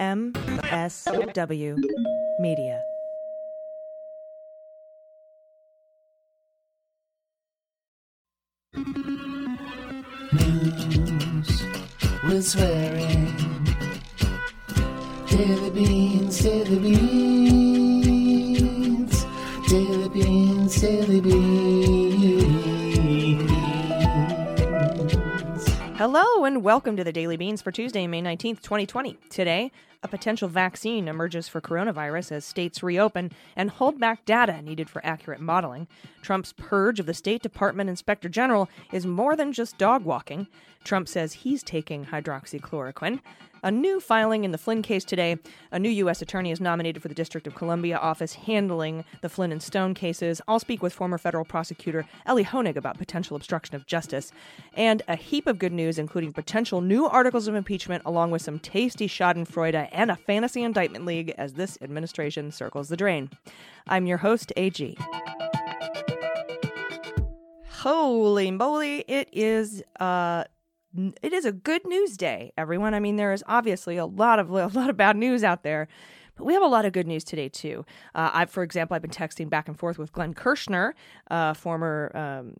MSW Media. News with swearing. Daily beans, daily beans. Daily beans, daily beans. Hello and welcome to the Daily Beans for Tuesday, May 19th, 2020. Today, a potential vaccine emerges for coronavirus as states reopen and hold back data needed for accurate modeling. Trump's purge of the State Department Inspector General is more than just dog walking. Trump says he's taking hydroxychloroquine. A new filing in the Flynn case today. A new U.S. attorney is nominated for the District of Columbia office handling the Flynn and Stone cases. I'll speak with former federal prosecutor Elie Honig about potential obstruction of justice. And a heap of good news, including potential new articles of impeachment, along with some tasty Schadenfreude and a fantasy indictment league as this administration circles the drain. I'm your host, AG. Holy moly, it is uh it is a good news day, everyone. I mean, there is obviously a lot of a lot of bad news out there, but we have a lot of good news today too. Uh, I, for example, I've been texting back and forth with Glenn Kirshner, uh, former um,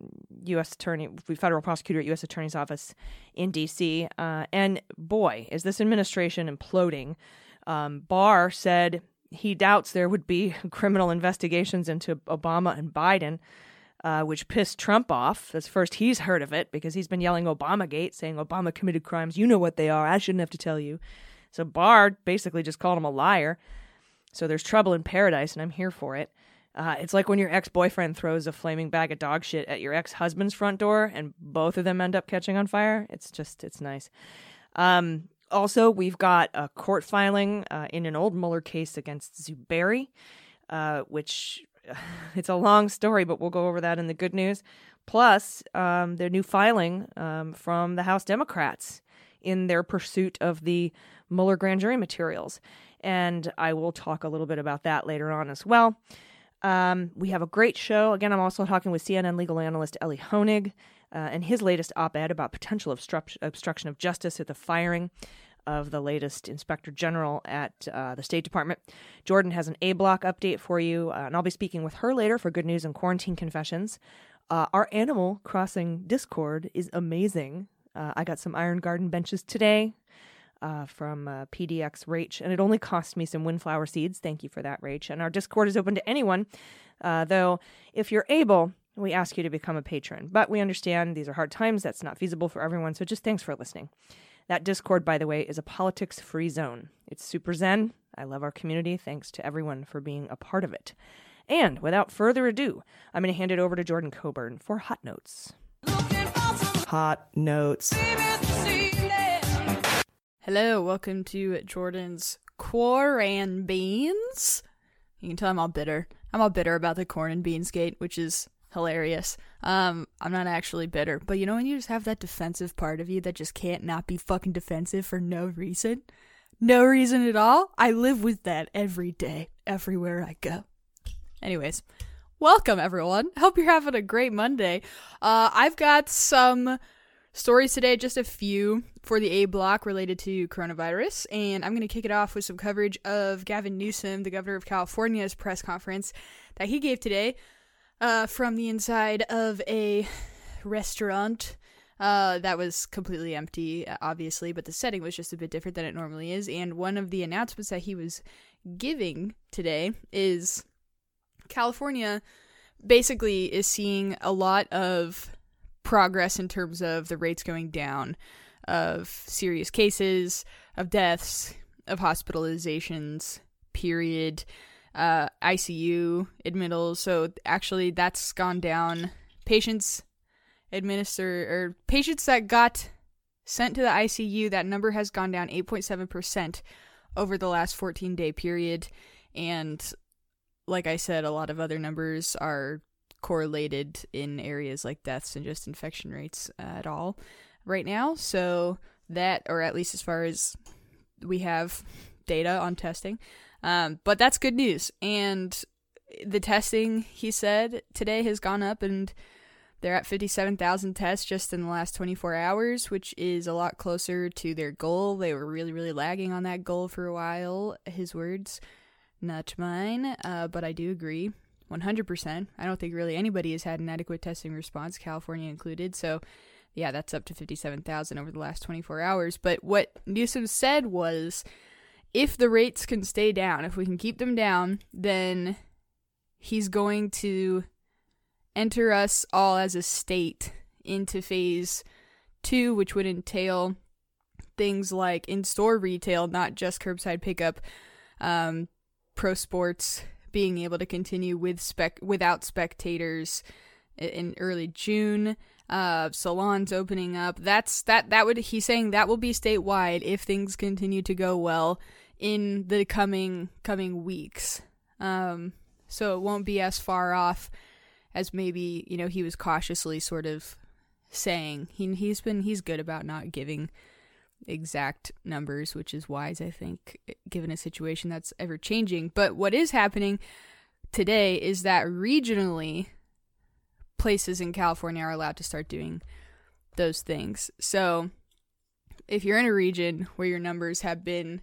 U.S. attorney, federal prosecutor at U.S. Attorney's Office in D.C. Uh, and boy, is this administration imploding. Um, Barr said he doubts there would be criminal investigations into Obama and Biden uh, which pissed Trump off. As first he's heard of it because he's been yelling Obamagate, saying Obama committed crimes. You know what they are. I shouldn't have to tell you. So Barr basically just called him a liar. So there's trouble in paradise, and I'm here for it. Uh, it's like when your ex boyfriend throws a flaming bag of dog shit at your ex husband's front door, and both of them end up catching on fire. It's just, it's nice. Um, also, we've got a court filing uh, in an old Mueller case against Zuberi, uh, which it's a long story, but we'll go over that in the good news. Plus, um, their new filing um, from the House Democrats in their pursuit of the Mueller grand jury materials. And I will talk a little bit about that later on as well. Um, we have a great show. Again, I'm also talking with CNN legal analyst Elie Honig uh, and his latest op ed about potential obstruct- obstruction of justice at the firing of the latest inspector general at uh, the State Department. Jordan has an A block update for you, uh, and I'll be speaking with her later for good news and quarantine confessions. Uh, our Animal Crossing Discord is amazing. Uh, I got some Iron Garden benches today uh, from uh, PDX Rach, and it only cost me some windflower seeds. Thank you for that, Rach. And our Discord is open to anyone, though, if you're able, we ask you to become a patron. But we understand these are hard times. That's not feasible for everyone. So just thanks for listening. That Discord, by the way, is a politics free zone. It's super zen. I love our community. Thanks to everyone for being a part of it. And without further ado, I'm going to hand it over to Jordan Coburn for Hot Notes. Hot Notes. Hello, welcome to Jordan's Quaran Beans. You can tell I'm all bitter. I'm all bitter about the corn and beans gate, which is hilarious. Um, I'm not actually bitter, but you know when you just have that defensive part of you that just can't not be fucking defensive for no reason? No reason at all? I live with that every day, everywhere I go. Anyways, welcome everyone. Hope you're having a great Monday. Uh, I've got some stories today, just a few for the A block related to coronavirus, and I'm going to kick it off with some coverage of Gavin Newsom, the governor of California's press conference that he gave today uh, from the inside of a restaurant. Uh, that was completely empty, obviously, but the setting was just a bit different than it normally is. And one of the announcements that he was giving today is California basically is seeing a lot of progress in terms of the rates going down of serious cases, of deaths, of hospitalizations, period uh, ICU admittals. So actually, that's gone down. Patients administer or patients that got sent to the ICU, that number has gone down 8.7% over the last 14 day period. And like I said, a lot of other numbers are correlated in areas like deaths and just infection rates at all right now. So that, or at least as far as we have data on testing, um, but that's good news. And the testing, he said, today has gone up, and They're at 57,000 tests just in the last 24 hours, which is a lot closer to their goal. They were really, really lagging on that goal for a while. His words, not mine, uh, but I do agree 100%. I don't think really anybody has had an adequate testing response, California included. So, yeah, that's up to 57,000 over the last 24 hours. But what Newsom said was if the rates can stay down, if we can keep them down, then he's going to enter us all as a state into phase two, which would entail things like in store retail, not just curbside pickup, um, pro sports being able to continue with spec without spectators in early June. Uh, salons opening up. That's that. That would he's saying that will be statewide if things continue to go well in the coming coming weeks. Um, so it won't be as far off as maybe you know he was cautiously sort of saying. He he's been he's good about not giving exact numbers, which is wise, I think, given a situation that's ever changing. But what is happening today is that regionally, places in California are allowed to start doing those things. So if you're in a region where your numbers have been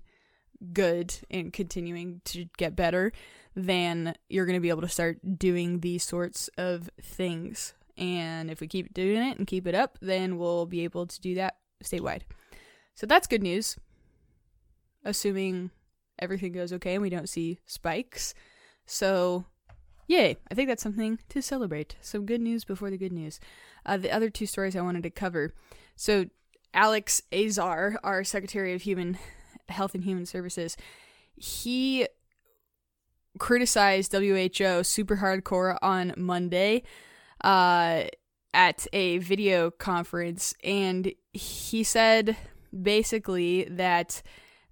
good and continuing to get better, then you're going to be able to start doing these sorts of things. And if we keep doing it and keep it up, then we'll be able to do that statewide. So that's good news. Assuming everything goes okay and we don't see spikes. So, yay. I think that's something to celebrate. Some good news before the good news. Uh, the other two stories I wanted to cover. So, Alex Azar, our Secretary of Human Health and Human Services, he criticized WHO super hardcore on Monday uh, at a video conference, and he said basically that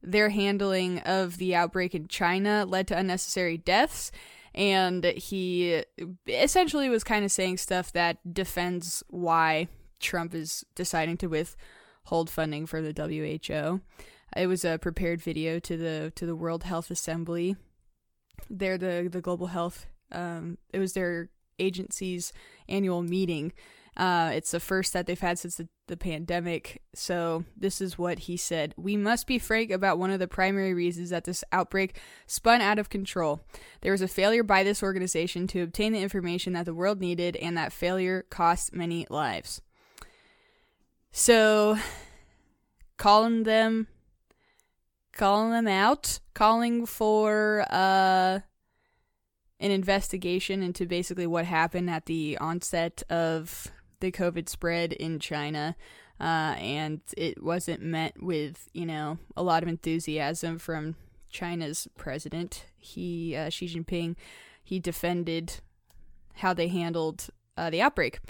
their handling of the outbreak in China led to unnecessary deaths. And he essentially was kind of saying stuff that defends why Trump is deciding to withhold funding for the WHO. It was a prepared video to the to the World Health Assembly. They're the the global health. Um, it was their agency's annual meeting. Uh, it's the first that they've had since the, the pandemic. So, this is what he said We must be frank about one of the primary reasons that this outbreak spun out of control. There was a failure by this organization to obtain the information that the world needed, and that failure cost many lives. So, calling them calling them out calling for uh an investigation into basically what happened at the onset of the covid spread in China uh and it wasn't met with you know a lot of enthusiasm from China's president he uh, Xi Jinping he defended how they handled uh, the outbreak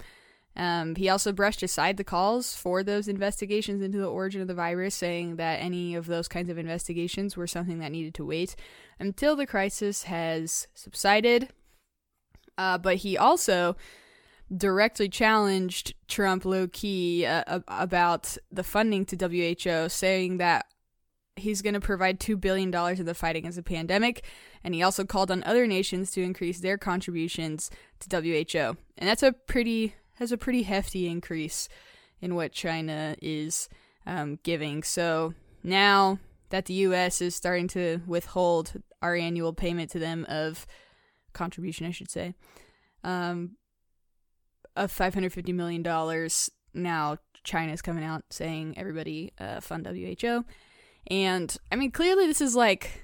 um, he also brushed aside the calls for those investigations into the origin of the virus, saying that any of those kinds of investigations were something that needed to wait until the crisis has subsided. Uh, but he also directly challenged Trump low key uh, about the funding to WHO, saying that he's going to provide $2 billion in the fight against the pandemic. And he also called on other nations to increase their contributions to WHO. And that's a pretty has a pretty hefty increase in what China is um, giving. So now that the U.S. is starting to withhold our annual payment to them of contribution, I should say, um, of five hundred fifty million dollars. Now China's coming out saying everybody uh, fund WHO, and I mean clearly this is like.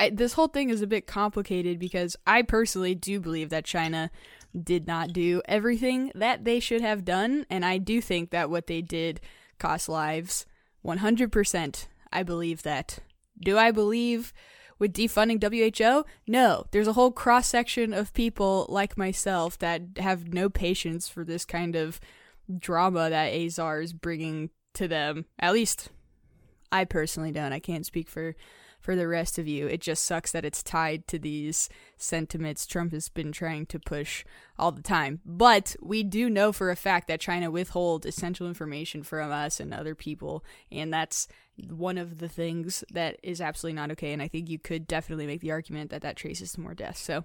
I, this whole thing is a bit complicated because I personally do believe that China did not do everything that they should have done. And I do think that what they did cost lives 100%. I believe that. Do I believe with defunding WHO? No. There's a whole cross section of people like myself that have no patience for this kind of drama that Azar is bringing to them. At least I personally don't. I can't speak for for the rest of you. It just sucks that it's tied to these sentiments Trump has been trying to push all the time. But we do know for a fact that China withholds essential information from us and other people, and that's one of the things that is absolutely not okay. And I think you could definitely make the argument that that traces to more deaths. So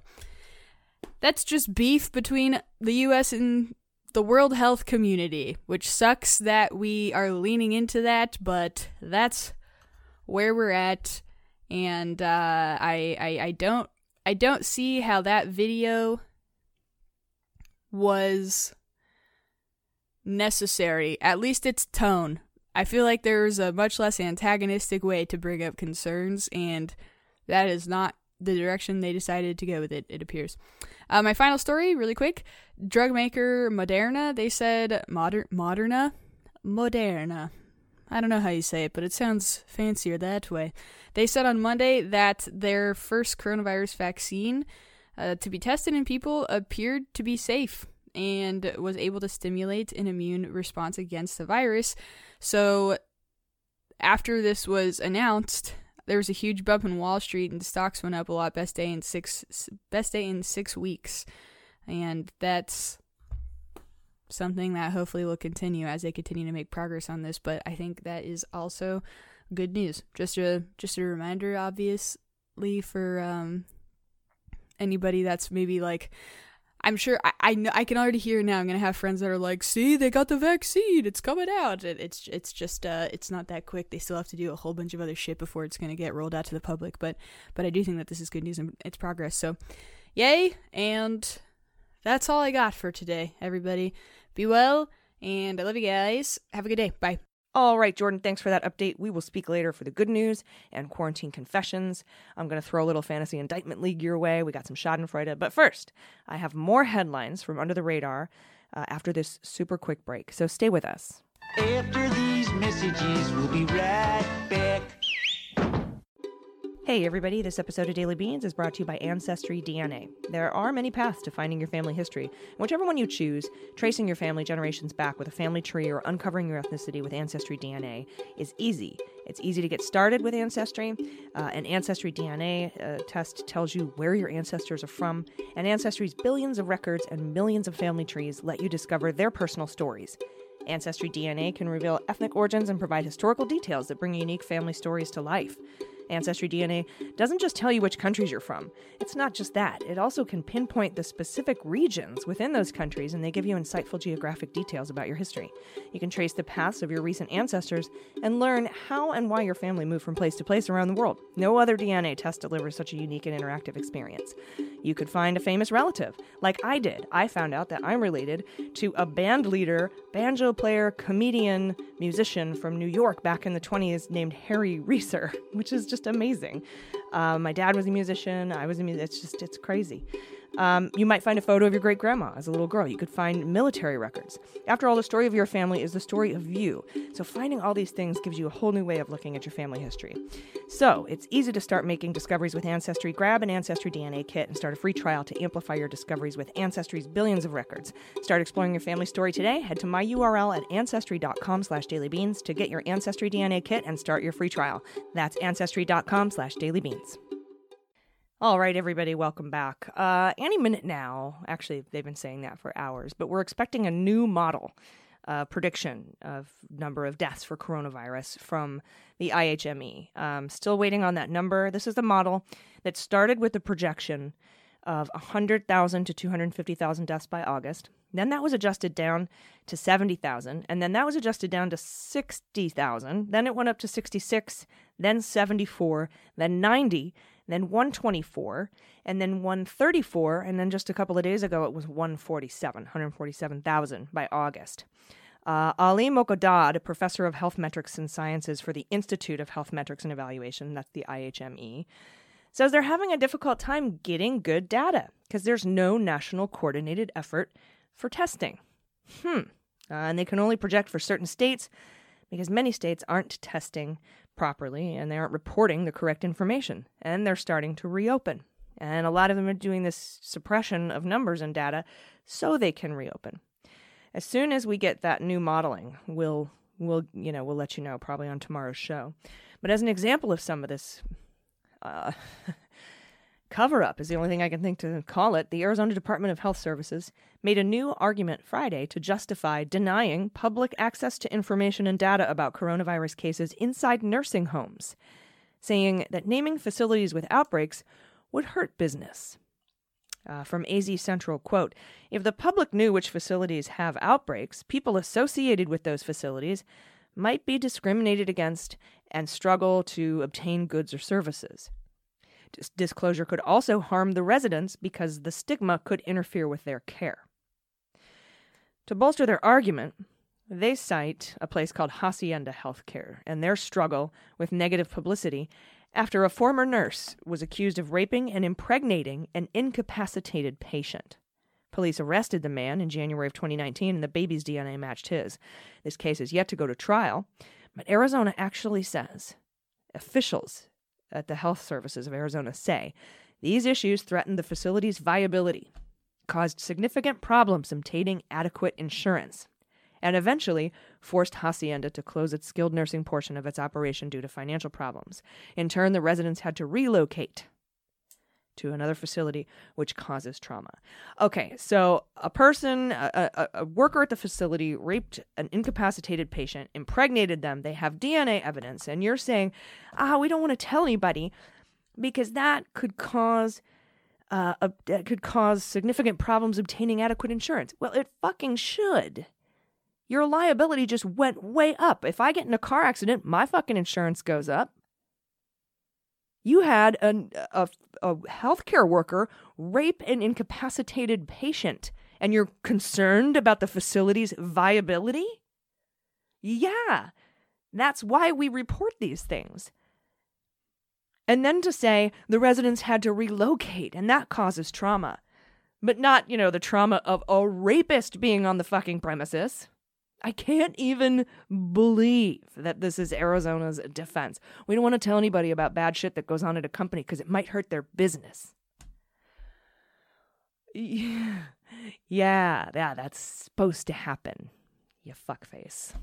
that's just beef between the US and the World Health Community, which sucks that we are leaning into that, but that's where we're at. And uh, I, I I don't I don't see how that video was necessary. At least its tone. I feel like there's a much less antagonistic way to bring up concerns, and that is not the direction they decided to go with it, it appears. Uh, my final story, really quick. Drug maker Moderna, they said moder- Moderna? Moderna. I don't know how you say it, but it sounds fancier that way. They said on Monday that their first coronavirus vaccine uh, to be tested in people appeared to be safe and was able to stimulate an immune response against the virus. So, after this was announced, there was a huge bump in Wall Street and the stocks went up a lot. Best day in six, best day in six weeks, and that's something that hopefully will continue as they continue to make progress on this. But I think that is also good news. Just a just a reminder, obviously, for um, anybody that's maybe like. I'm sure I, I know I can already hear now. I'm gonna have friends that are like, "See, they got the vaccine. It's coming out." It, it's it's just uh, it's not that quick. They still have to do a whole bunch of other shit before it's gonna get rolled out to the public. But but I do think that this is good news and it's progress. So, yay! And that's all I got for today. Everybody, be well, and I love you guys. Have a good day. Bye. All right, Jordan, thanks for that update. We will speak later for the good news and quarantine confessions. I'm going to throw a little fantasy indictment league your way. We got some Schadenfreude. But first, I have more headlines from Under the Radar uh, after this super quick break. So stay with us. After these messages, we'll be right back. Hey, everybody, this episode of Daily Beans is brought to you by Ancestry DNA. There are many paths to finding your family history. Whichever one you choose, tracing your family generations back with a family tree or uncovering your ethnicity with Ancestry DNA is easy. It's easy to get started with Ancestry. Uh, an Ancestry DNA uh, test tells you where your ancestors are from, and Ancestry's billions of records and millions of family trees let you discover their personal stories. Ancestry DNA can reveal ethnic origins and provide historical details that bring unique family stories to life. Ancestry DNA doesn't just tell you which countries you're from. It's not just that, it also can pinpoint the specific regions within those countries and they give you insightful geographic details about your history. You can trace the paths of your recent ancestors and learn how and why your family moved from place to place around the world. No other DNA test delivers such a unique and interactive experience. You could find a famous relative, like I did. I found out that I'm related to a band leader, banjo player, comedian, musician from New York back in the 20s named Harry Reser, which is just amazing. Um, my dad was a musician. I was a musician. It's just, it's crazy. Um, you might find a photo of your great grandma as a little girl. You could find military records. After all, the story of your family is the story of you. So, finding all these things gives you a whole new way of looking at your family history. So, it's easy to start making discoveries with Ancestry. Grab an Ancestry DNA kit and start a free trial to amplify your discoveries with Ancestry's billions of records. Start exploring your family story today. Head to my URL at ancestry.com slash dailybeans to get your Ancestry DNA kit and start your free trial. That's ancestry.com slash dailybeans. All right, everybody, welcome back. Uh, any minute now, actually, they've been saying that for hours, but we're expecting a new model uh, prediction of number of deaths for coronavirus from the IHME. Um, still waiting on that number. This is the model that started with the projection of 100,000 to 250,000 deaths by August. Then that was adjusted down to 70,000, and then that was adjusted down to 60,000. Then it went up to 66, then 74, then 90, then 124, and then 134, and then just a couple of days ago it was 147, 147,000 by August. Uh, Ali Mokdad, professor of health metrics and sciences for the Institute of Health Metrics and Evaluation, that's the IHME, says they're having a difficult time getting good data because there's no national coordinated effort for testing. Hmm. Uh, and they can only project for certain states because many states aren't testing properly and they aren't reporting the correct information and they're starting to reopen. And a lot of them are doing this suppression of numbers and data so they can reopen. As soon as we get that new modeling, we'll we'll you know we'll let you know probably on tomorrow's show. But as an example of some of this uh, cover up is the only thing I can think to call it. The Arizona Department of Health Services made a new argument Friday to justify denying public access to information and data about coronavirus cases inside nursing homes, saying that naming facilities with outbreaks would hurt business. Uh, from AZ Central, quote, if the public knew which facilities have outbreaks, people associated with those facilities might be discriminated against and struggle to obtain goods or services. Dis- disclosure could also harm the residents because the stigma could interfere with their care. To bolster their argument, they cite a place called Hacienda Healthcare and their struggle with negative publicity after a former nurse was accused of raping and impregnating an incapacitated patient. Police arrested the man in January of 2019 and the baby's DNA matched his. This case is yet to go to trial, but Arizona actually says officials at the health services of Arizona say these issues threatened the facility's viability, caused significant problems obtaining adequate insurance, and eventually forced Hacienda to close its skilled nursing portion of its operation due to financial problems. In turn, the residents had to relocate to another facility, which causes trauma. Okay, so a person, a, a, a, worker at the facility, raped an incapacitated patient, impregnated them. They have DNA evidence, and you're saying, ah, we don't want to tell anybody because that could cause. Uh, a, that could cause significant problems obtaining adequate insurance. Well, it fucking should your liability just went way up. If I get in a car accident, my fucking insurance goes up. You had an, a, a healthcare worker rape an incapacitated patient, and you're concerned about the facility's viability? Yeah, that's why we report these things. And then to say the residents had to relocate, and that causes trauma. But not, you know, the trauma of a rapist being on the fucking premises. I can't even believe that this is Arizona's defense. We don't want to tell anybody about bad shit that goes on at a company because it might hurt their business. Yeah, yeah, that's supposed to happen. You fuckface.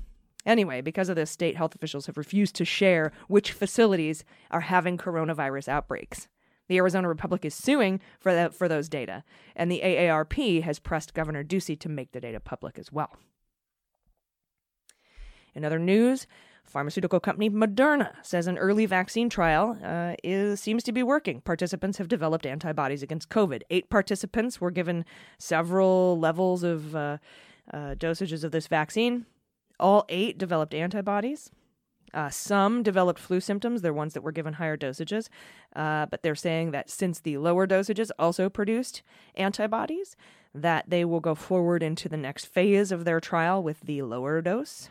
Anyway, because of this, state health officials have refused to share which facilities are having coronavirus outbreaks. The Arizona Republic is suing for, the, for those data, and the AARP has pressed Governor Ducey to make the data public as well. In other news, pharmaceutical company Moderna says an early vaccine trial uh, is seems to be working. Participants have developed antibodies against COVID. Eight participants were given several levels of uh, uh, dosages of this vaccine. All eight developed antibodies. Uh, some developed flu symptoms. They're ones that were given higher dosages. Uh, but they're saying that since the lower dosages also produced antibodies, that they will go forward into the next phase of their trial with the lower dose.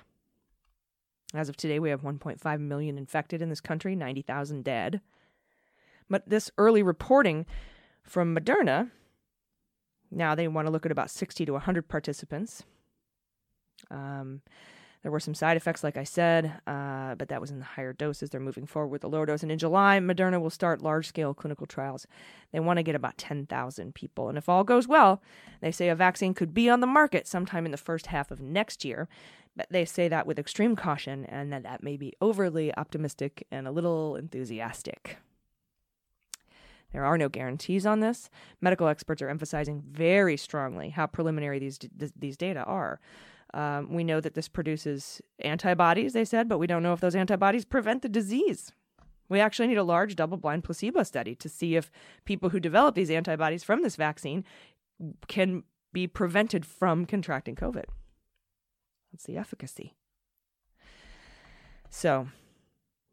As of today, we have 1.5 million infected in this country, 90,000 dead. But this early reporting from Moderna, now they want to look at about 60 to 100 participants. Um, there were some side effects, like I said, uh, but that was in the higher doses. They're moving forward with the lower dose. And in July, Moderna will start large scale clinical trials. They want to get about 10,000 people. And if all goes well, they say a vaccine could be on the market sometime in the first half of next year. But they say that with extreme caution and that that may be overly optimistic and a little enthusiastic. There are no guarantees on this. Medical experts are emphasizing very strongly how preliminary these these data are. Um, we know that this produces antibodies, they said, but we don't know if those antibodies prevent the disease. We actually need a large double blind placebo study to see if people who develop these antibodies from this vaccine can be prevented from contracting COVID. That's the efficacy. So,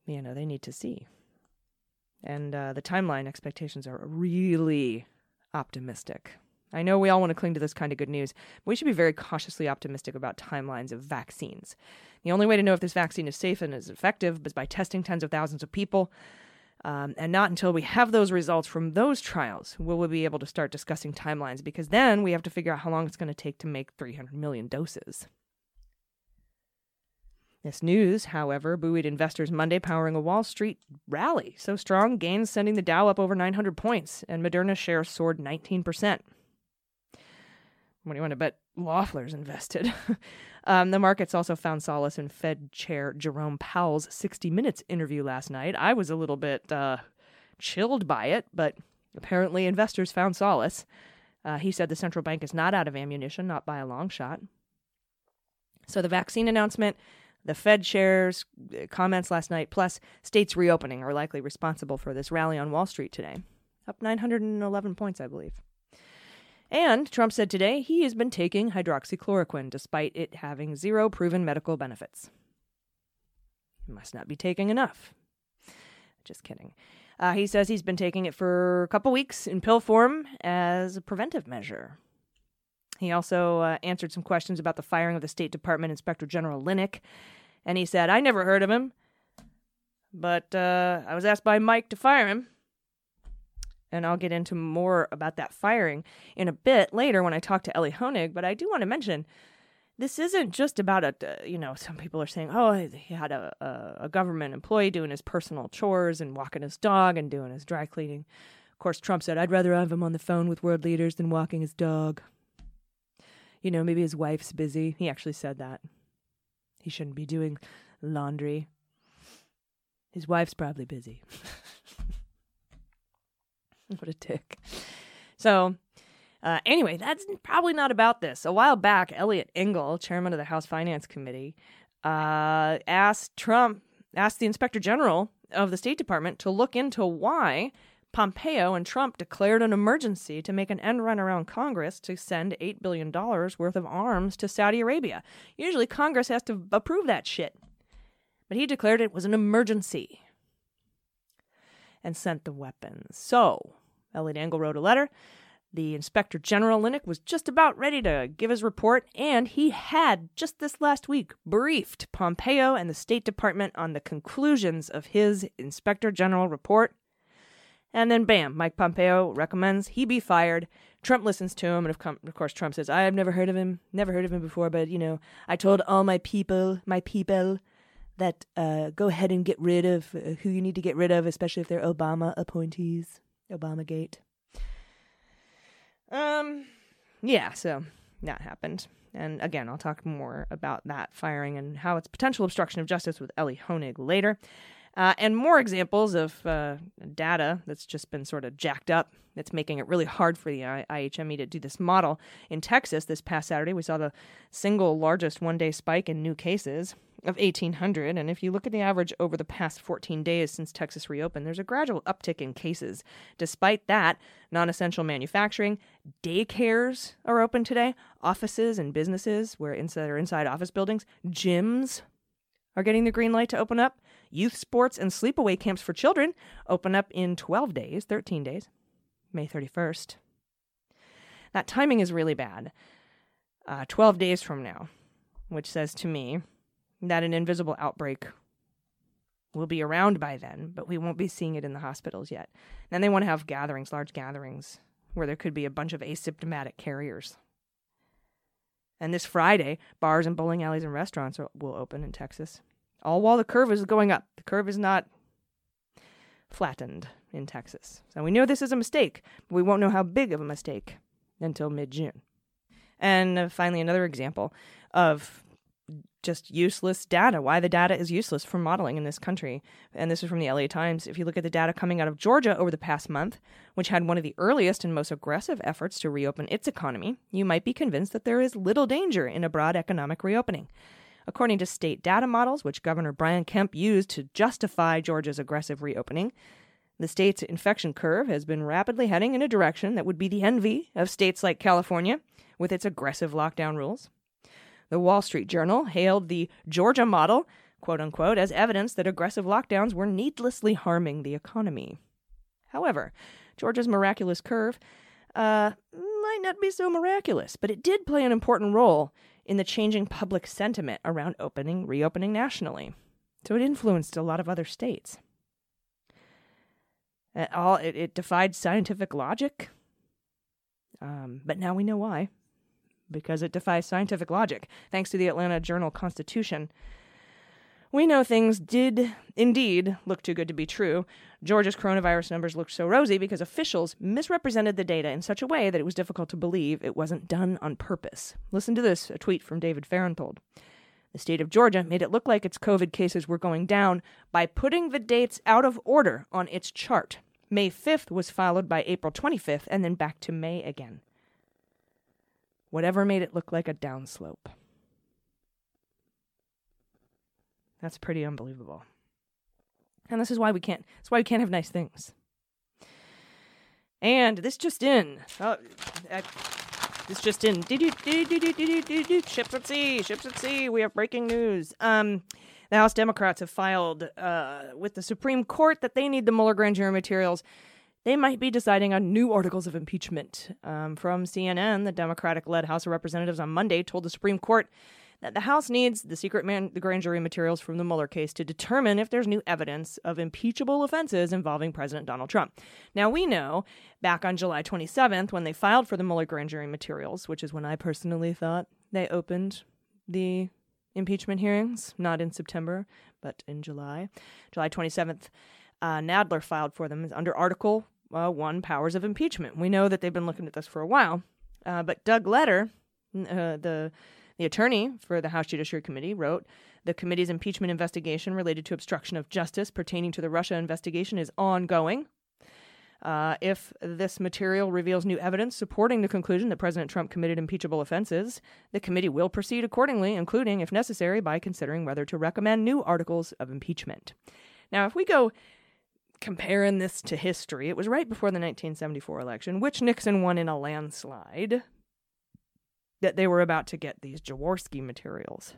you know, they need to see. And uh, the timeline expectations are really optimistic. I know we all want to cling to this kind of good news, but we should be very cautiously optimistic about timelines of vaccines. The only way to know if this vaccine is safe and is effective is by testing tens of thousands of people. Um, and not until we have those results from those trials will we be able to start discussing timelines because then we have to figure out how long it's going to take to make 300 million doses. This news, however, buoyed investors Monday, powering a Wall Street rally. So strong, gains sending the Dow up over 900 points, and Moderna shares soared 19%. What do you want to bet Loeffler's invested? um, the markets also found solace in Fed Chair Jerome Powell's 60 Minutes interview last night. I was a little bit uh, chilled by it, but apparently investors found solace. Uh, he said the central bank is not out of ammunition, not by a long shot. So the vaccine announcement, the Fed chair's uh, comments last night, plus states reopening are likely responsible for this rally on Wall Street today. Up 911 points, I believe. And Trump said today he has been taking hydroxychloroquine despite it having zero proven medical benefits. He must not be taking enough. Just kidding. Uh, he says he's been taking it for a couple weeks in pill form as a preventive measure. He also uh, answered some questions about the firing of the State Department Inspector General Linick, and he said, I never heard of him, but uh, I was asked by Mike to fire him. And I'll get into more about that firing in a bit later when I talk to Elie Honig, but I do want to mention this isn't just about a, you know, some people are saying, oh, he had a, a, a government employee doing his personal chores and walking his dog and doing his dry cleaning. Of course, Trump said, I'd rather have him on the phone with world leaders than walking his dog. You know, maybe his wife's busy. He actually said that. He shouldn't be doing laundry. His wife's probably busy. what a dick. So, uh, anyway, that's probably not about this. A while back, Eliot Engel, chairman of the House Finance Committee, uh, asked Trump, asked the inspector general of the State Department to look into why Pompeo and Trump declared an emergency to make an end run around Congress to send $8 billion worth of arms to Saudi Arabia. Usually, Congress has to approve that shit. But he declared it was an emergency and sent the weapons. So, Eliot Engel wrote a letter the Inspector General Linick was just about ready to give his report, and he had just this last week briefed Pompeo and the State Department on the conclusions of his Inspector General report. And then, bam, Mike Pompeo recommends he be fired. Trump listens to him, and of, com- of course, Trump says, I have never heard of him, never heard of him before, but you know, I told all my people, my people, that uh, go ahead and get rid of uh, who you need to get rid of, especially if they're Obama appointees, Obama Gate. Um, yeah, so that happened. And again, I'll talk more about that firing and how it's potential obstruction of justice with Elie Honig later. Uh, and more examples of uh, data that's just been sort of jacked up. That's making it really hard for the IHME to do this model. In Texas, this past Saturday, we saw the single largest one day spike in new cases of 1,800. And if you look at the average over the past 14 days since Texas reopened, there's a gradual uptick in cases. Despite that, non essential manufacturing, daycares are open today, offices and businesses where inside are inside office buildings, gyms are getting the green light to open up. Youth sports and sleepaway camps for children open up in 12 days, 13 days, May 31st. That timing is really bad. Uh, 12 days from now, which says to me that an invisible outbreak will be around by then, but we won't be seeing it in the hospitals yet. Then they want to have gatherings, large gatherings, where there could be a bunch of asymptomatic carriers. And this Friday, bars and bowling alleys and restaurants will open in Texas. All while the curve is going up. The curve is not flattened in Texas. So we know this is a mistake, but we won't know how big of a mistake until mid June. And uh, finally, another example of just useless data, why the data is useless for modeling in this country. And this is from the LA Times. If you look at the data coming out of Georgia over the past month, which had one of the earliest and most aggressive efforts to reopen its economy, you might be convinced that there is little danger in a broad economic reopening. According to state data models, which Governor Brian Kemp used to justify Georgia's aggressive reopening, the state's infection curve has been rapidly heading in a direction that would be the envy of states like California with its aggressive lockdown rules. The Wall Street Journal hailed the Georgia model, quote unquote, as evidence that aggressive lockdowns were needlessly harming the economy. However, Georgia's miraculous curve uh, might not be so miraculous, but it did play an important role in the changing public sentiment around opening, reopening nationally. So it influenced a lot of other states. It all it, it defied scientific logic, um, but now we know why because it defies scientific logic, thanks to the Atlanta Journal Constitution. We know things did indeed look too good to be true. Georgia's coronavirus numbers looked so rosy because officials misrepresented the data in such a way that it was difficult to believe it wasn't done on purpose. Listen to this a tweet from David Fahrenthold. The state of Georgia made it look like its COVID cases were going down by putting the dates out of order on its chart. May 5th was followed by April 25th and then back to May again whatever made it look like a downslope. That's pretty unbelievable. And this is why we can't that's why we can't have nice things. And this just in. Oh, This just in. Ships at sea. Ships at sea. We have breaking news. Um, the House Democrats have filed uh, with the Supreme Court that they need the Mueller grand jury materials. They might be deciding on new articles of impeachment. Um, from CNN, the Democratic led House of Representatives on Monday told the Supreme Court that the House needs the secret man, the grand jury materials from the Mueller case to determine if there's new evidence of impeachable offenses involving President Donald Trump. Now, we know back on July 27th, when they filed for the Mueller grand jury materials, which is when I personally thought they opened the impeachment hearings, not in September, but in July. July 27th, uh, Nadler filed for them under Article uh, 1 Powers of Impeachment. We know that they've been looking at this for a while, uh, but Doug Letter, uh, the the attorney for the House Judiciary Committee wrote The committee's impeachment investigation related to obstruction of justice pertaining to the Russia investigation is ongoing. Uh, if this material reveals new evidence supporting the conclusion that President Trump committed impeachable offenses, the committee will proceed accordingly, including, if necessary, by considering whether to recommend new articles of impeachment. Now, if we go comparing this to history, it was right before the 1974 election, which Nixon won in a landslide that they were about to get these Jaworski materials.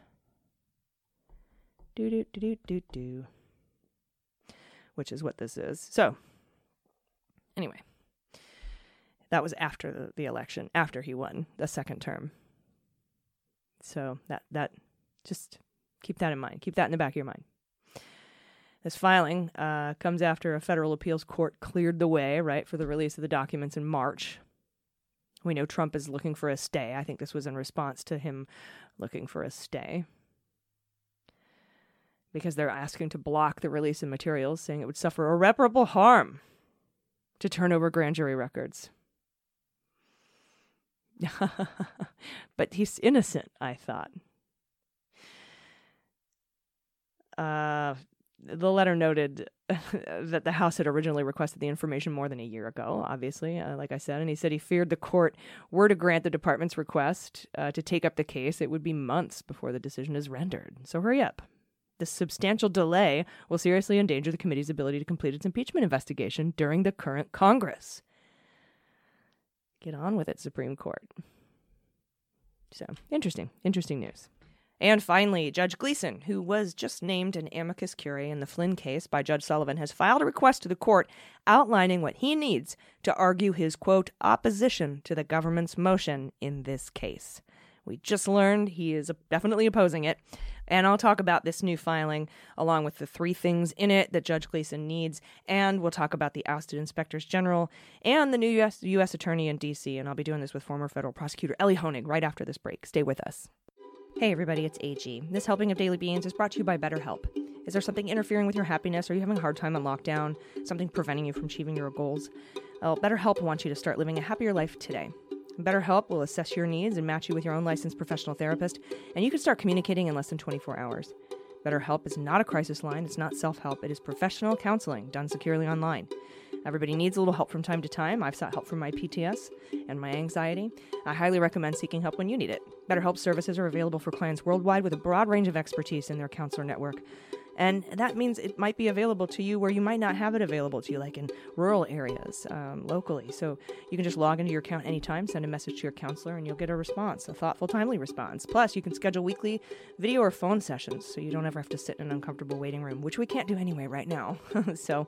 Do do do do do do. Which is what this is. So, anyway, that was after the, the election, after he won the second term. So that that just keep that in mind. Keep that in the back of your mind. This filing uh, comes after a federal appeals court cleared the way, right, for the release of the documents in March we know Trump is looking for a stay. I think this was in response to him looking for a stay. Because they're asking to block the release of materials, saying it would suffer irreparable harm to turn over grand jury records. but he's innocent, I thought. Uh, the letter noted that the House had originally requested the information more than a year ago, obviously, uh, like I said, and he said he feared the court were to grant the department's request uh, to take up the case, it would be months before the decision is rendered. So hurry up. This substantial delay will seriously endanger the committee's ability to complete its impeachment investigation during the current Congress. Get on with it, Supreme Court. So, interesting, interesting news. And finally, Judge Gleason, who was just named an amicus curiae in the Flynn case by Judge Sullivan, has filed a request to the court outlining what he needs to argue his, quote, opposition to the government's motion in this case. We just learned he is definitely opposing it. And I'll talk about this new filing along with the three things in it that Judge Gleason needs. And we'll talk about the ousted inspectors general and the new U.S. U.S. attorney in D.C. And I'll be doing this with former federal prosecutor Elie Honig right after this break. Stay with us. Hey everybody, it's AG. This helping of Daily Beans is brought to you by BetterHelp. Is there something interfering with your happiness? Are you having a hard time on lockdown? Something preventing you from achieving your goals? Well, BetterHelp wants you to start living a happier life today. BetterHelp will assess your needs and match you with your own licensed professional therapist, and you can start communicating in less than 24 hours. BetterHelp is not a crisis line, it's not self help, it is professional counseling done securely online. Everybody needs a little help from time to time. I've sought help for my PTS and my anxiety. I highly recommend seeking help when you need it. BetterHelp services are available for clients worldwide with a broad range of expertise in their counselor network. And that means it might be available to you where you might not have it available to you, like in rural areas um, locally. So you can just log into your account anytime, send a message to your counselor, and you'll get a response, a thoughtful, timely response. Plus, you can schedule weekly video or phone sessions so you don't ever have to sit in an uncomfortable waiting room, which we can't do anyway right now. so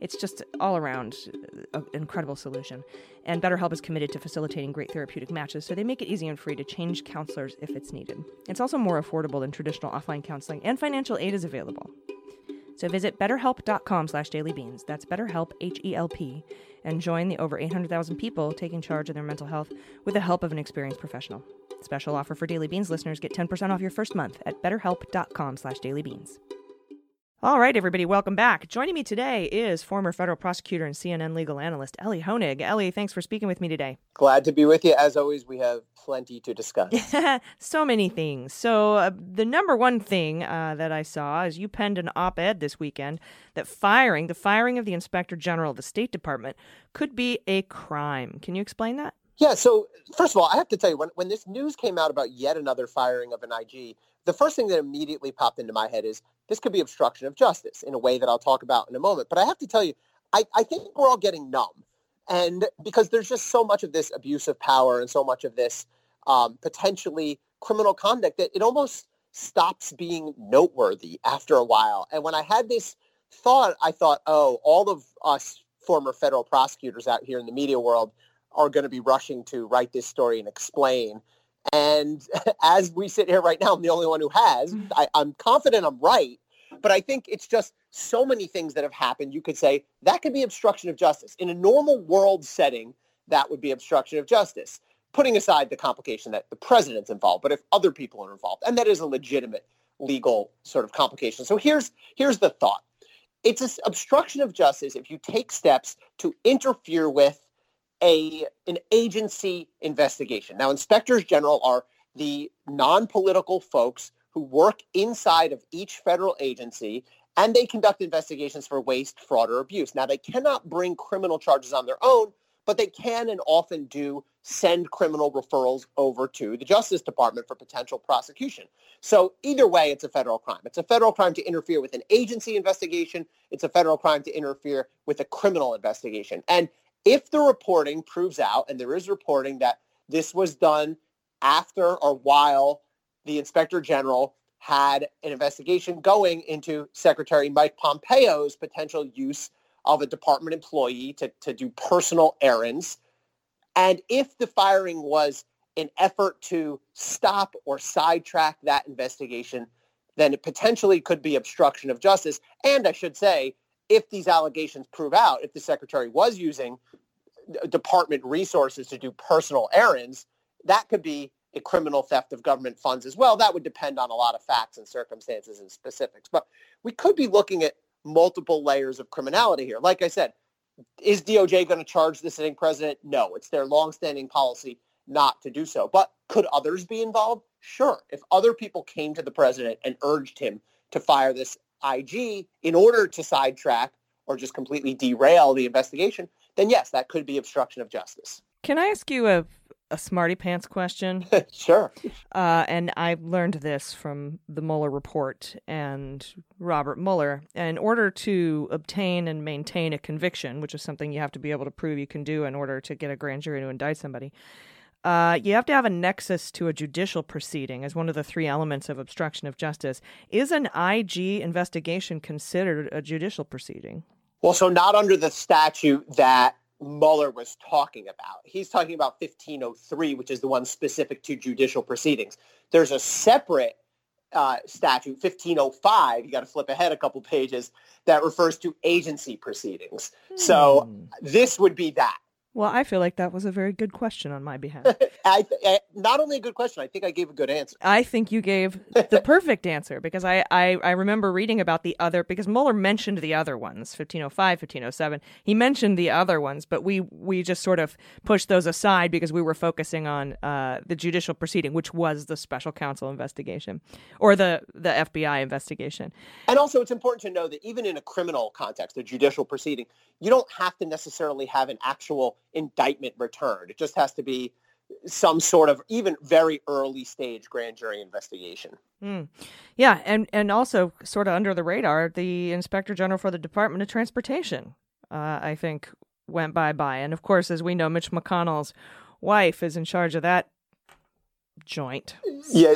it's just all around an incredible solution. And BetterHelp is committed to facilitating great therapeutic matches, so they make it easy and free to change counselors if it's needed. It's also more affordable than traditional offline counseling, and financial aid is available. So visit betterhelp.com slash dailybeans, that's betterhelp, H-E-L-P, and join the over 800,000 people taking charge of their mental health with the help of an experienced professional. Special offer for Daily Beans listeners, get 10% off your first month at betterhelp.com slash dailybeans. All right, everybody, welcome back. Joining me today is former federal prosecutor and CNN legal analyst Elie Honig. Elie, thanks for speaking with me today. Glad to be with you. As always, we have plenty to discuss. so many things. So, uh, the number one thing uh, that I saw is you penned an op ed this weekend that firing, the firing of the inspector general of the State Department, could be a crime. Can you explain that? Yeah. So, first of all, I have to tell you, when, when this news came out about yet another firing of an IG, the first thing that immediately popped into my head is this could be obstruction of justice in a way that I'll talk about in a moment. But I have to tell you, I, I think we're all getting numb And because there's just so much of this abuse of power and so much of this um, potentially criminal conduct that it almost stops being noteworthy after a while. And when I had this thought, I thought, oh, all of us former federal prosecutors out here in the media world are going to be rushing to write this story and explain. And as we sit here right now, I'm the only one who has. Mm-hmm. I, I'm confident I'm right, but I think it's just so many things that have happened. You could say that could be obstruction of justice. In a normal world setting, that would be obstruction of justice, putting aside the complication that the president's involved, but if other people are involved, and that is a legitimate legal sort of complication. So here's here's the thought. It's an obstruction of justice if you take steps to interfere with a an agency investigation. Now, inspectors general are the non-political folks who work inside of each federal agency and they conduct investigations for waste, fraud, or abuse. Now, they cannot bring criminal charges on their own, but they can and often do send criminal referrals over to the Justice Department for potential prosecution. So either way, it's a federal crime. It's a federal crime to interfere with an agency investigation. It's a federal crime to interfere with a criminal investigation. And if the reporting proves out, and there is reporting that this was done after or while the inspector general had an investigation going into Secretary Mike Pompeo's potential use of a department employee to, to do personal errands. And if the firing was an effort to stop or sidetrack that investigation, then it potentially could be obstruction of justice. And I should say, if these allegations prove out, if the secretary was using department resources to do personal errands, that could be a criminal theft of government funds as well. That would depend on a lot of facts and circumstances and specifics. But we could be looking at multiple layers of criminality here. Like I said, is DOJ going to charge the sitting president? No, it's their longstanding policy not to do so. But could others be involved? Sure. If other people came to the president and urged him to fire this IG in order to sidetrack or just completely derail the investigation, then yes, that could be obstruction of justice. Can I ask you a a smarty pants question? sure. Uh, and I learned this from the Mueller report and Robert Mueller. In order to obtain and maintain a conviction, which is something you have to be able to prove you can do in order to get a grand jury to indict somebody, uh, you have to have a nexus to a judicial proceeding as one of the three elements of obstruction of justice. Is an IG investigation considered a judicial proceeding? Well, so not under the statute that Mueller was talking about. He's talking about 1503, which is the one specific to judicial proceedings. There's a separate uh, statute, 1505, you got to flip ahead a couple pages, that refers to agency proceedings. Hmm. So this would be that. Well, I feel like that was a very good question on my behalf. I, I, not only a good question, I think I gave a good answer. I think you gave the perfect answer because I, I, I remember reading about the other because Mueller mentioned the other ones, 1505, 1507. He mentioned the other ones, but we we just sort of pushed those aside because we were focusing on uh, the judicial proceeding, which was the special counsel investigation or the the FBI investigation. And also, it's important to know that even in a criminal context, a judicial proceeding, you don't have to necessarily have an actual indictment returned. It just has to be some sort of even very early stage grand jury investigation. Mm. Yeah, and and also sort of under the radar, the inspector general for the Department of Transportation, uh, I think, went bye bye, and of course, as we know, Mitch McConnell's wife is in charge of that joint. Yeah,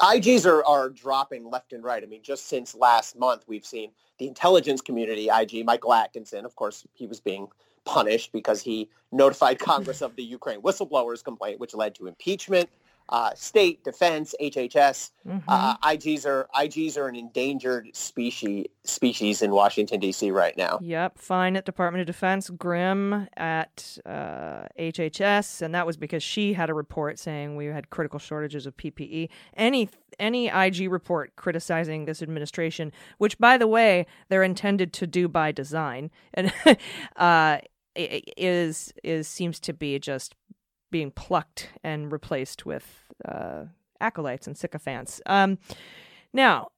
IGs are, are dropping left and right. I mean, just since last month, we've seen the intelligence community IG, Michael Atkinson, of course, he was being punished because he notified Congress of the Ukraine whistleblowers complaint, which led to impeachment. Uh, state, defense, HHS, mm-hmm. uh, IGs are IGs are an endangered species species in Washington D.C. right now. Yep, fine at Department of Defense, Grimm at uh, HHS, and that was because she had a report saying we had critical shortages of PPE. Any any IG report criticizing this administration, which by the way they're intended to do by design, and uh, is is seems to be just being plucked and replaced with uh, acolytes and sycophants. Um, now,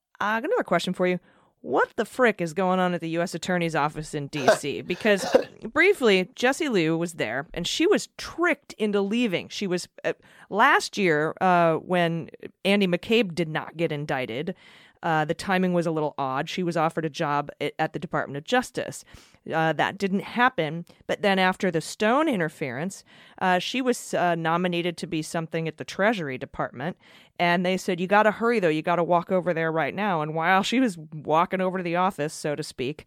got another question for you. What the frick is going on at the U.S. Attorney's Office in D.C.? Because briefly, Jessie Liu was there, and she was tricked into leaving. She was uh, last year uh, when Andy McCabe did not get indicted. Uh, the timing was a little odd. She was offered a job at, the Department of Justice. Uh, that didn't happen. But then after the Stone interference, uh, she was uh, nominated to be something at the Treasury Department. And they said, You got to hurry, though. You got to walk over there right now. And while she was walking over to the office, so to speak,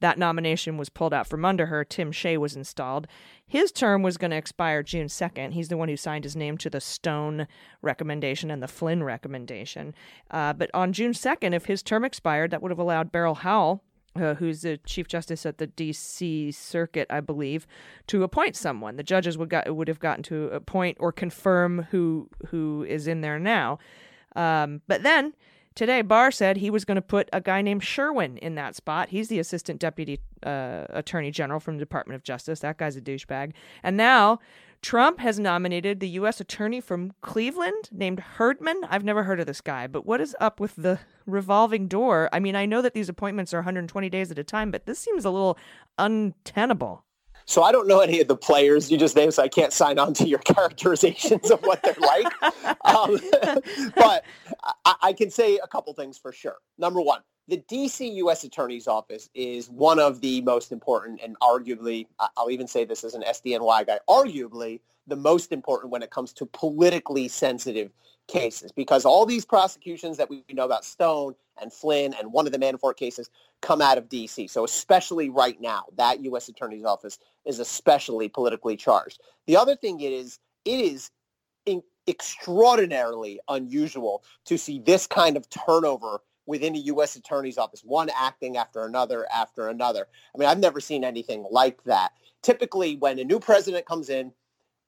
that nomination was pulled out from under her. Tim Shea was installed. His term was going to expire June 2nd. He's the one who signed his name to the Stone recommendation and the Flynn recommendation. Uh, but on June 2nd, if his term expired, that would have allowed Beryl Howell, uh, who's the Chief Justice at the D.C. Circuit, I believe, to appoint someone. The judges would got would have gotten to appoint or confirm who who is in there now. Um, but then Today, Barr said he was going to put a guy named Sherwin in that spot. He's the assistant deputy uh, attorney general from the Department of Justice. That guy's a douchebag. And now Trump has nominated the U.S. attorney from Cleveland named Herdman. I've never heard of this guy, but what is up with the revolving door? I mean, I know that these appointments are 120 days at a time, but this seems a little untenable. So I don't know any of the players you just named, so I can't sign on to your characterizations of what they're like. um, but I, I, can say a couple things for sure. Number one, the DC U.S. Attorney's Office is one of the most important and arguably, I'll even say this as an SDNY guy, arguably the most important when it comes to politically sensitive cases because all these prosecutions that we know about Stone and Flynn and one of the Manafort cases come out of D.C. So especially right now, that U.S. Attorney's Office is especially politically charged. The other thing is, it is in- extraordinarily unusual to see this kind of turnover within a U.S. Attorney's Office, one acting after another after another. I mean, I've never seen anything like that. Typically, when a new president comes in,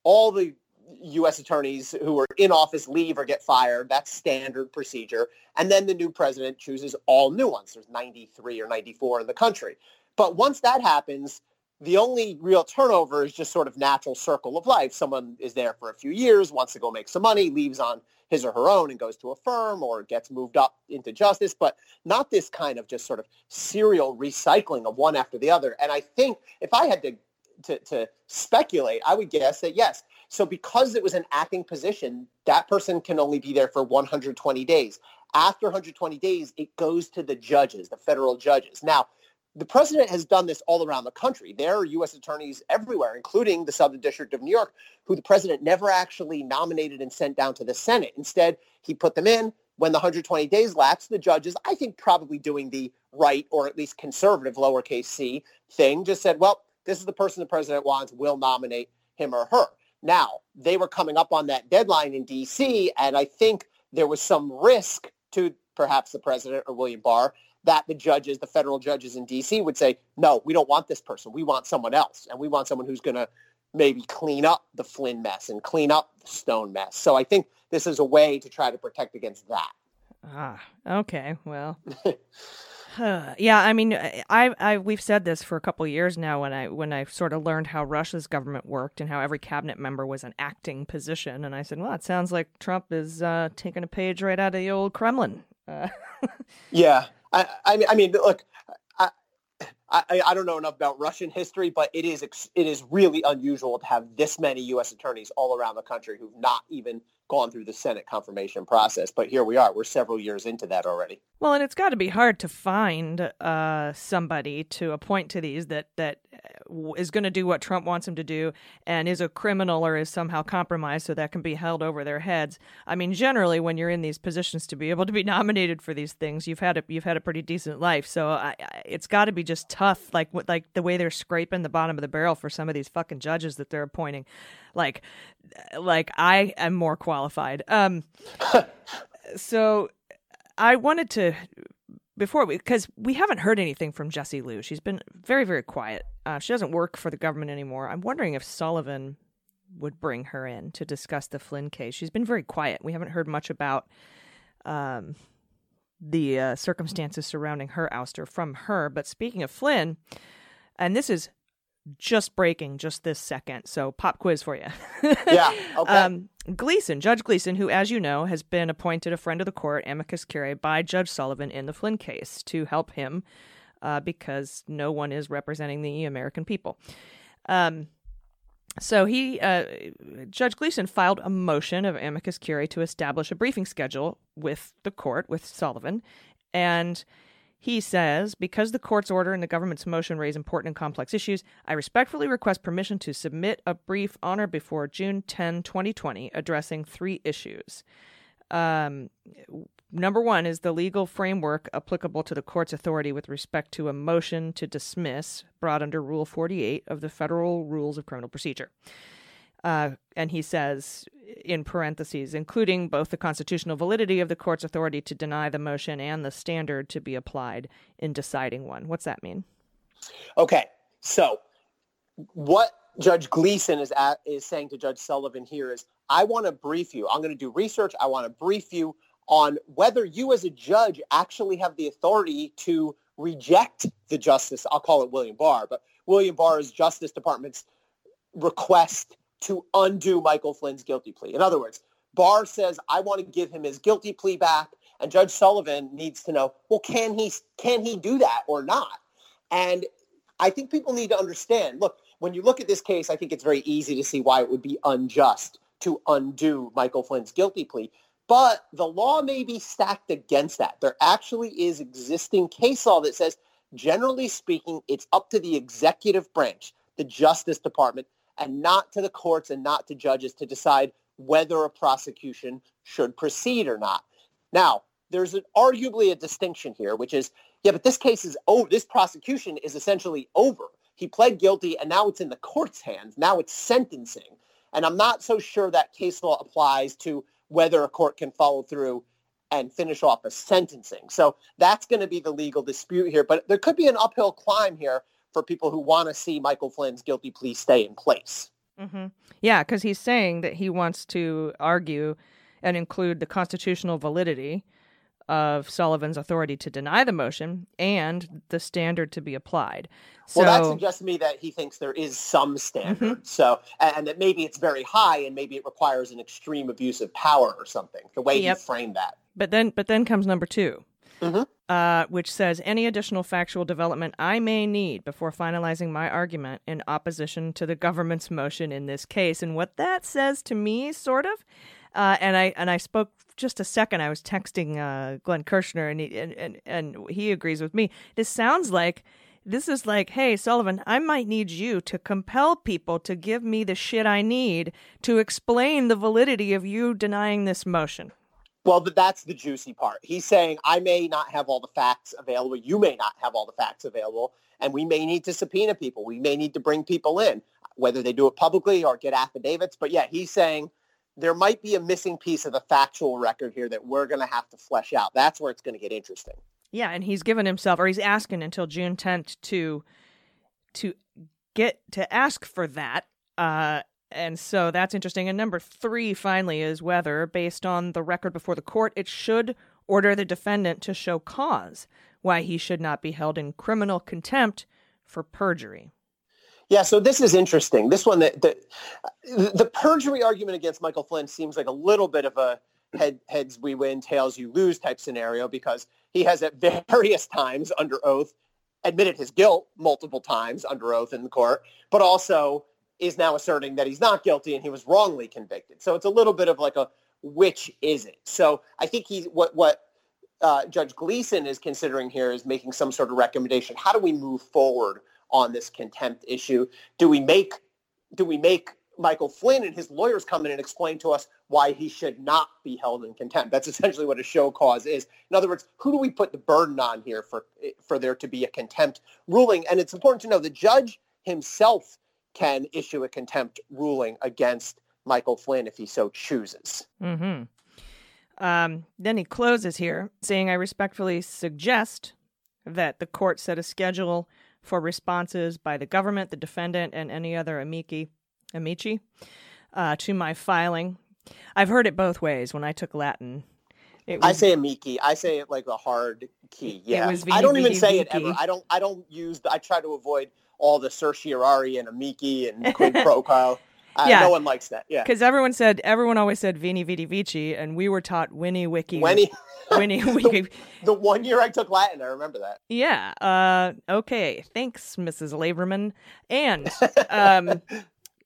all the U.S. attorneys who are in office leave or get fired. That's standard procedure. And then the new president chooses all new ones. There's 93 or 94 in the country. But once that happens, the only real turnover is just sort of natural circle of life. Someone is there for a few years, wants to go make some money, leaves on his or her own and goes to a firm or gets moved up into justice, but not this kind of just sort of serial recycling of one after the other. And I think if I had to to, to speculate, I would guess that yes, so because it was an acting position, that person can only be there for 120 days. After 120 days, it goes to the judges, the federal judges. Now, the president has done this all around the country. There are U.S. attorneys everywhere, including the Southern District of New York, who the president never actually nominated and sent down to the Senate. Instead, he put them in. When the 120 days lapsed, the judges, I think probably doing the right or at least conservative lowercase c thing, just said, well, this is the person the president wants. We'll nominate him or her. Now, they were coming up on that deadline in D.C., and I think there was some risk to perhaps the president or William Barr that the judges, the federal judges in D.C. would say, no, we don't want this person. We want someone else, and we want someone who's going to maybe clean up the Flynn mess and clean up the Stone mess. So I think this is a way to try to protect against that. Ah, okay. Well, yeah, I mean, I, I, we've said this for a couple years now. When I, when I sort of learned how Russia's government worked and how every cabinet member was an acting position, and I said, well, it sounds like Trump is uh, taking a page right out of the old Kremlin. Uh, yeah, I, I mean, I mean, look, I, I, I don't know enough about Russian history, but it is, it is really unusual to have this many U.S. attorneys all around the country who've not even gone through the Senate confirmation process. But here we are. We're several years into that already. Well, and it's got to be hard to find uh, somebody to appoint to these that that uh, going to do what Trump wants him to do and is a criminal or is somehow compromised so that can be held over their heads. I mean, generally, when you're in these positions to be able to be nominated for these things, you've had a you've had a pretty decent life. So I, I, it's got to be just tough, like like the way they're scraping the bottom of the barrel for some of these fucking judges that they're appointing. Like, like I am more qualified. Um, so I wanted to before we because we haven't heard anything from Jessie Liu. She's been very very quiet. Uh, she doesn't work for the government anymore. I'm wondering if Sullivan would bring her in to discuss the Flynn case. She's been very quiet. We haven't heard much about um, the uh, circumstances surrounding her ouster from her. But speaking of Flynn, and this is just breaking just this second. So pop quiz for you. yeah. Okay. Um, Gleeson, Judge Gleeson, who, as you know, has been appointed a friend of the court, amicus curiae, by Judge Sullivan in the Flynn case to help him uh, because no one is representing the American people. Um, so he, uh, Judge Gleeson, filed a motion of amicus curiae to establish a briefing schedule with the court with Sullivan, And he says, because the court's order and the government's motion raise important and complex issues, I respectfully request permission to submit a brief on or before June 10, 2020, addressing three issues. Um, number one is the legal framework applicable to the court's authority with respect to a motion to dismiss brought under Rule 48 of the Federal Rules of Criminal Procedure. Uh, and he says, in parentheses, including both the constitutional validity of the court's authority to deny the motion and the standard to be applied in deciding one. What's that mean? Okay, so what Judge Gleeson is at, is saying to Judge Sullivan here is, I want to brief you. I'm going to do research. I want to brief you on whether you as a judge actually have the authority to reject the justice. I'll call it William Barr, but William Barr's Justice Department's request to undo Michael Flynn's guilty plea. In other words, Barr says, I want to give him his guilty plea back. And Judge Sullivan needs to know, well, can he, can he do that or not? And I think people need to understand, look, when you look at this case, I think it's very easy to see why it would be unjust to undo Michael Flynn's guilty plea. But the law may be stacked against that. There actually is existing case law that says, generally speaking, it's up to the executive branch, the Justice Department, and not to the courts and not to judges to decide whether a prosecution should proceed or not. Now, there's an, arguably a distinction here, which is, yeah, but this case is over. This prosecution is essentially over. He pled guilty, and now it's in the court's hands. Now it's sentencing. And I'm not so sure that case law applies to whether a court can follow through and finish off a sentencing. So that's going to be the legal dispute here. But there could be an uphill climb here for people who want to see Michael Flynn's guilty plea stay in place. Mm-hmm. Yeah, because he's saying that he wants to argue and include the constitutional validity of Sullivan's authority to deny the motion and the standard to be applied. So, well, that suggests to me that he thinks there is some standard. Mhm. So, and that maybe it's very high and maybe it requires an extreme abuse of power or something, the way Yep. he framed that. but then, but then comes number 2 Mhm. uh, which says any additional factual development I may need before finalizing my argument in opposition to the government's motion in this case. And what that says to me, sort of, uh, and I and I spoke just a second. I was texting uh, Glenn Kirshner, and he and, and and he agrees with me. This sounds like. This is like, hey, Sullivan, I might need you to compel people to give me the shit I need to explain the validity of you denying this motion. Well, that's the juicy part. He's saying, I may not have all the facts available. You may not have all the facts available. And we may need to subpoena people. We may need to bring people in, whether they do it publicly or get affidavits. But yeah, he's saying there might be a missing piece of the factual record here that we're going to have to flesh out. That's where it's going to get interesting. Yeah, and he's given himself, or he's asking until June 10th to to get to ask for that. Uh, and so that's interesting. And number three, finally, is whether, based on the record before the court, it should order the defendant to show cause why he should not be held in criminal contempt for perjury. Yeah, so this is interesting. This one, the, the perjury argument against Michael Flynn seems like a little bit of a head, heads we win, tails you lose type scenario because he has at various times under oath admitted his guilt multiple times under oath in the court, but also is now asserting that he's not guilty and he was wrongly convicted. So it's a little bit of like a which is it? So I think he's what what uh, Judge Gleeson is considering here is making some sort of recommendation. How do we move forward on this contempt issue? Do we make do we make Michael Flynn and his lawyers come in and explain to us why he should not be held in contempt? That's essentially what a show cause is. In other words, who do we put the burden on here for for there to be a contempt ruling? And it's important to know the judge himself can issue a contempt ruling against Michael Flynn if he so chooses. Mm-hmm. Um, then he closes here, saying, I respectfully suggest that the court set a schedule for responses by the government, the defendant, and any other amici, amici uh, to my filing. I've heard it both ways when I took Latin. It I say amici. I say it like a hard key. Yeah. I don't even say it ever. I don't I don't use I try to avoid all the certiorari and amici and quid pro quo. Uh, Yeah. No one likes that. Yeah. because everyone said everyone always said Vini Vidi Vici, and we were taught Winnie Wiki. When he, Winnie Wiki. the one year I took Latin, I remember that. Yeah. Uh, okay. Thanks, Mrs. Laverman. And um,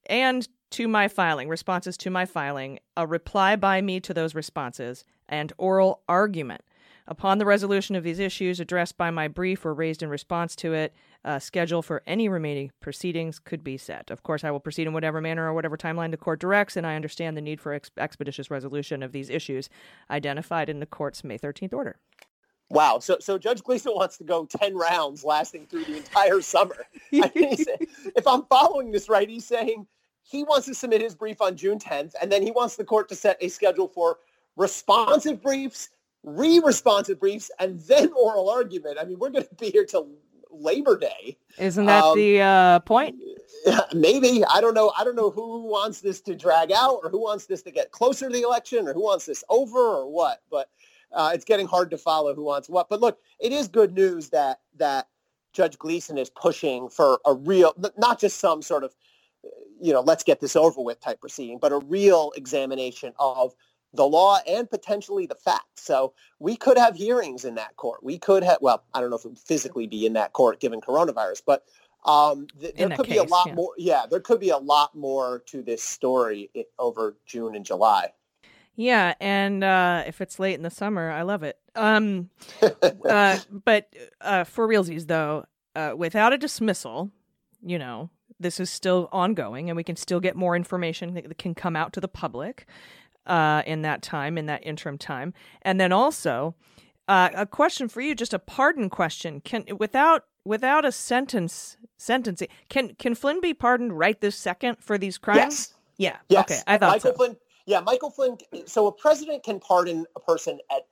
and to my filing, responses to my filing, a reply by me to those responses, and oral argument Upon the resolution of these issues addressed by my brief or raised in response to it, a schedule for any remaining proceedings could be set. Of course, I will proceed in whatever manner or whatever timeline the court directs, and I understand the need for ex- expeditious resolution of these issues identified in the court's May 13th order. Wow. So so Judge Gleeson wants to go 10 rounds lasting through the entire summer. I mean, if I'm following this right, he's saying he wants to submit his brief on June 10th, and then he wants the court to set a schedule for responsive briefs, re-responsive briefs, and then oral argument. I mean, we're going to be here till Labor Day. Isn't that Um, the uh, point? Maybe. I don't know. I don't know who wants this to drag out or who wants this to get closer to the election or who wants this over or what. But uh, it's getting hard to follow who wants what. But look, it is good news that that Judge Gleeson is pushing for a real, not just some sort of, you know, let's get this over with type proceeding, but a real examination of the law and potentially the facts. So we could have hearings in that court. We could have, well, I don't know if it would physically be in that court given coronavirus, but um, th- there could be a lot yeah. more. Yeah, there could be a lot more to this story i- over June and July. Yeah, and uh, if it's late in the summer, I love it. Um, uh, but uh, for realsies, though, uh, without a dismissal, you know, this is still ongoing, and we can still get more information that can come out to the public uh, in that time, in that interim time. And then also, uh, a question for you, just a pardon question: Can without without a sentence sentencing, can can Flynn be pardoned right this second for these crimes? Yes. Yeah. Yes. Okay. I thought Michael so. Flynn. Yeah, Michael Flynn. So a president can pardon a person at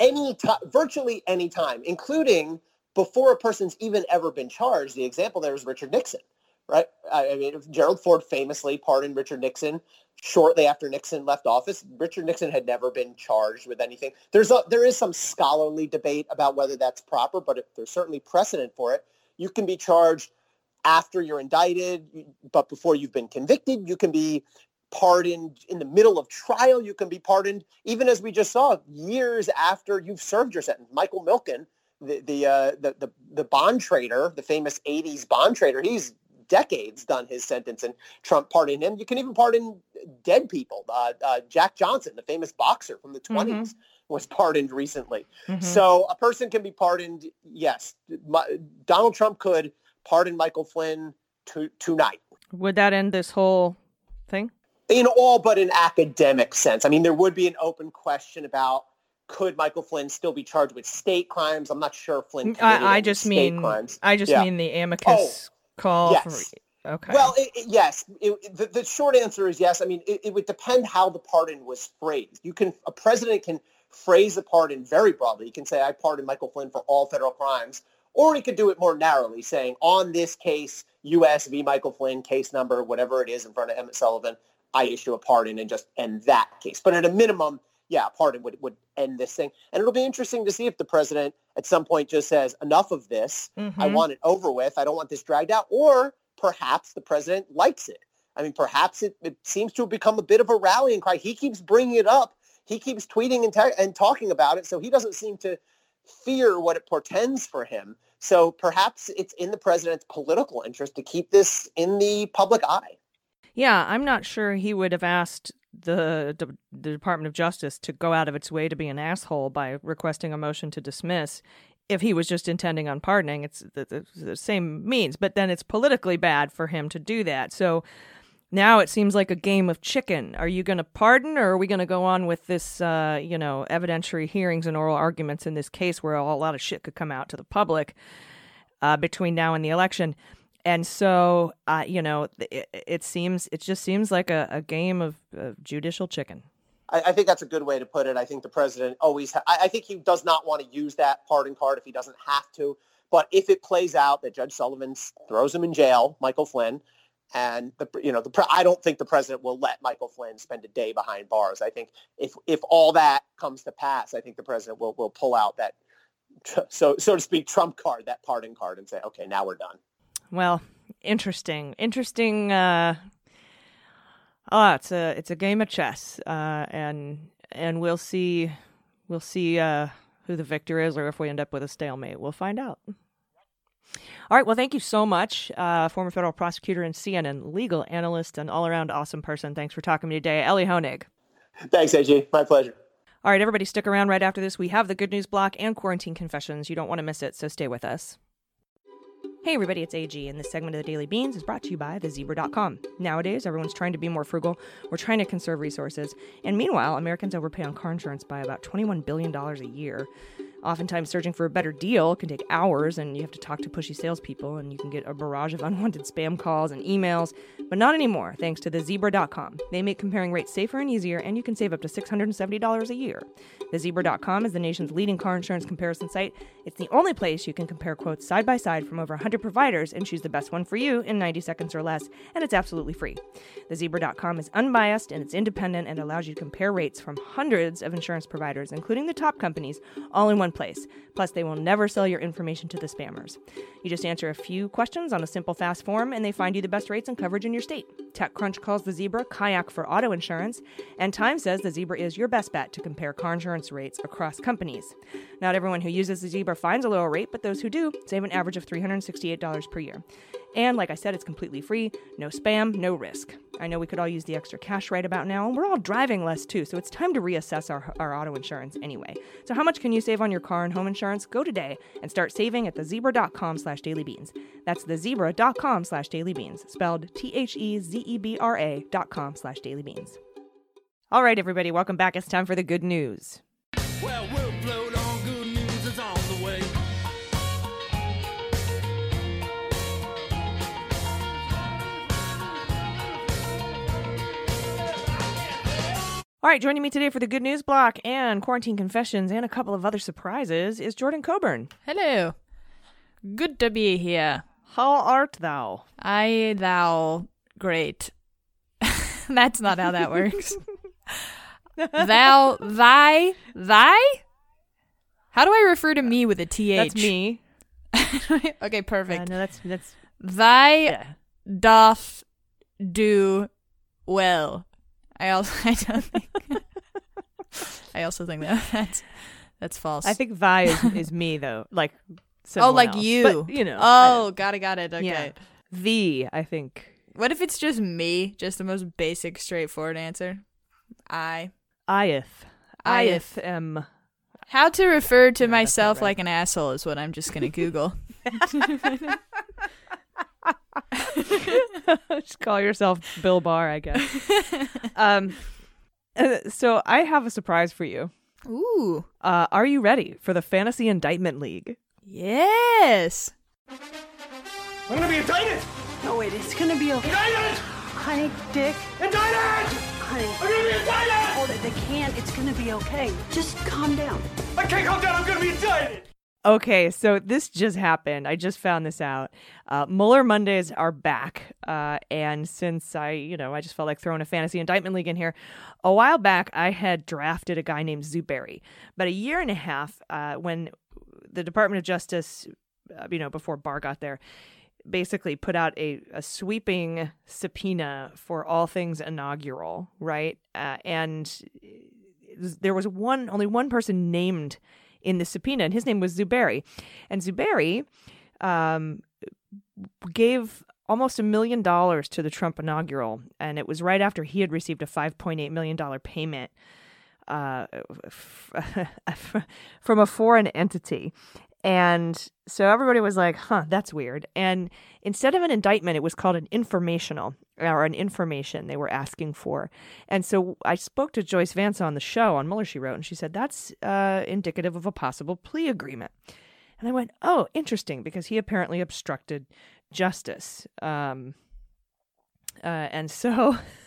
any time, virtually any time, including before a person's even ever been charged. The example there is Richard Nixon, right? I mean, Gerald Ford famously pardoned Richard Nixon shortly after Nixon left office. Richard Nixon had never been charged with anything. There's a, there is some scholarly debate about whether that's proper, but there's certainly precedent for it. You can be charged after you're indicted, but before you've been convicted. You can be pardoned in the middle of trial. You can be pardoned, even as we just saw, years after you've served your sentence. Michael Milken, the the uh, the, the the bond trader, the famous '80s bond trader, he's decades done his sentence, and Trump pardoned him. You can even pardon dead people. Uh, uh, Jack Johnson, the famous boxer from the 20s, was pardoned recently. Mhm. So a person can be pardoned. Yes, My, Donald Trump could pardon Michael Flynn to, tonight Would that end this whole thing? in all but an academic sense. I mean, there would be an open question about could Michael Flynn still be charged with state crimes? I'm not sure Flynn. I, I just state mean crimes. I just Yeah. mean the amicus call. yes. For, okay. Well, it, it- yes. It, the, the short answer is yes. I mean, it, it would depend how the pardon was phrased. You can a president can phrase the pardon very broadly. He can say, "I pardon Michael Flynn for all federal crimes," or he could do it more narrowly, saying, "On this case, U.S. v. Michael Flynn, case number whatever it is in front of Emmett Sullivan, I issue a pardon and just end that case." But at a minimum, yeah, pardon would would end this thing, and it'll be interesting to see if the president at some point just says, "Enough of this." I Mhm. want it over with. I don't want this dragged out. Or perhaps the president likes it. I mean, perhaps it, it seems to have become a bit of a rallying cry. He keeps bringing it up. He keeps tweeting and, te- and talking about it. So he doesn't seem to fear what it portends for him. So perhaps it's in the president's political interest to keep this in the public eye. yeah, I'm not sure he would have asked the, the the Department of Justice to go out of its way to be an asshole by requesting a motion to dismiss. If he was just intending on pardoning, it's the, the, the same means, but then it's politically bad for him to do that. So now it seems like a game of chicken. Are you going to pardon, or are we going to go on with this, uh, you know, evidentiary hearings and oral arguments in this case where a lot of shit could come out to the public uh, between now and the election? And so, uh, you know, it, it seems it just seems like a, a game of, of judicial chicken. I, I think that's a good way to put it. I think the president always, ha- I, I think he does not want to use that pardon card if he doesn't have to. But if it plays out that Judge Sullivan throws him in jail, Michael Flynn, and the you know the pre- I don't think the president will let Michael Flynn spend a day behind bars. I think if if all that comes to pass, I think the president will will pull out that so so to speak trump card, that pardon card, and say, okay, now we're done. Well, interesting, interesting. Uh, oh, it's a it's a game of chess, uh, and and we'll see we'll see uh, who the victor is, or if we end up with a stalemate. We'll find out. All right. Well, thank you so much, uh, former federal prosecutor and CNN legal analyst and all around awesome person. Thanks for talking to me today, Elie Honig. Thanks, AG. My pleasure. All right, everybody, stick around right after this. We have the good news block and quarantine confessions. You don't want to miss it, so stay with us. Hey everybody, it's AG, and this segment of the Daily Beans is brought to you by thezebra.com. Nowadays, everyone's trying to be more frugal, we're trying to conserve resources, and meanwhile, Americans overpay on car insurance by about $21 billion a year. Oftentimes, searching for a better deal can take hours, and you have to talk to pushy salespeople, and you can get a barrage of unwanted spam calls and emails. But not anymore, thanks to thezebra.com. They make comparing rates safer and easier, and you can save up to $670 a year. Thezebra.com is the nation's leading car insurance comparison site. It's the only place you can compare quotes side by side from over 100 providers and choose the best one for you in 90 seconds or less, and it's absolutely free. Thezebra.com is unbiased and it's independent and allows you to compare rates from hundreds of insurance providers, including the top companies, all in one place. Plus, they will never sell your information to the spammers. You just answer a few questions on a simple, fast form, and they find you the best rates and coverage in your state. TechCrunch calls the Zebra kayak for auto insurance, and Time says the Zebra is your best bet to compare car insurance rates across companies. Not everyone who uses the Zebra finds a lower rate, but those who do save an average of $368 per year. And like I said, it's completely free, no spam, no risk. I know we could all use the extra cash right about now, and we're all driving less too, so it's time to reassess our, our auto insurance anyway. So how much can you save on your car and home insurance? Go today and start saving at thezebra.com slash dailybeans. That's thezebra.com slash dailybeans, spelled T-H-E-Z-E-B-R-A dot com slash dailybeans. All right, everybody, welcome back. It's time for the good news. Well, we'll float on good news is on the way. All right, joining me today for the good news block and quarantine confessions and a couple of other surprises is Jordan Coburn. Hello. Good to be here. How art thou? I, thou, great. That's not how that works. thou, thy, thy? How do I refer to me with a th? That's me. okay, Uh, perfect. no, that's that's Thy yeah. doth do well. I also I don't think I also think that that's that's false. I think thy is, is me though, like oh, like else. you. But, you know. Oh, got it, got it. Okay. yeah. thee. I think What if it's just me? Just the most basic, straightforward answer. I. Ieth. Ieth. Ieth am. How to refer to No, myself right. like an asshole is what I'm just gonna Google. Just call yourself Bill Barr, I guess. um. uh, So I have a surprise for you. Ooh. Uh, are you ready for the Fantasy Indictment League? Yes. I'm gonna be indicted! No, wait, it's gonna be okay. Indicted! Honey, Dick, Indicted! Honey. I'm gonna be indicted! Hold it, they can't. It's gonna be okay. Just calm down. I can't calm down, I'm gonna be indicted! Okay, so this just happened. I just found this out. Uh, Mueller Mondays are back. Uh, and since I, you know, I just felt like throwing a fantasy indictment league in here, a while back I had drafted a guy named Zuberi. But a year and a half uh, when the Department of Justice, uh, you know, before Barr got there, basically put out a, a sweeping subpoena for all things inaugural, right? Uh, and there was one, only one person named in the subpoena, and his name was Zuberi. And Zuberi um, gave almost a million dollars to the Trump inaugural, and it was right after he had received a $5.8 million payment uh, from a foreign entity. And so everybody was like, huh, that's weird. And instead of an indictment, it was called an informational or an information they were asking for. And so I spoke to Joyce Vance on the show on Mueller, she wrote, and she said, that's uh, indicative of a possible plea agreement. And I went, oh, interesting, because he apparently obstructed justice. Um, uh, and so,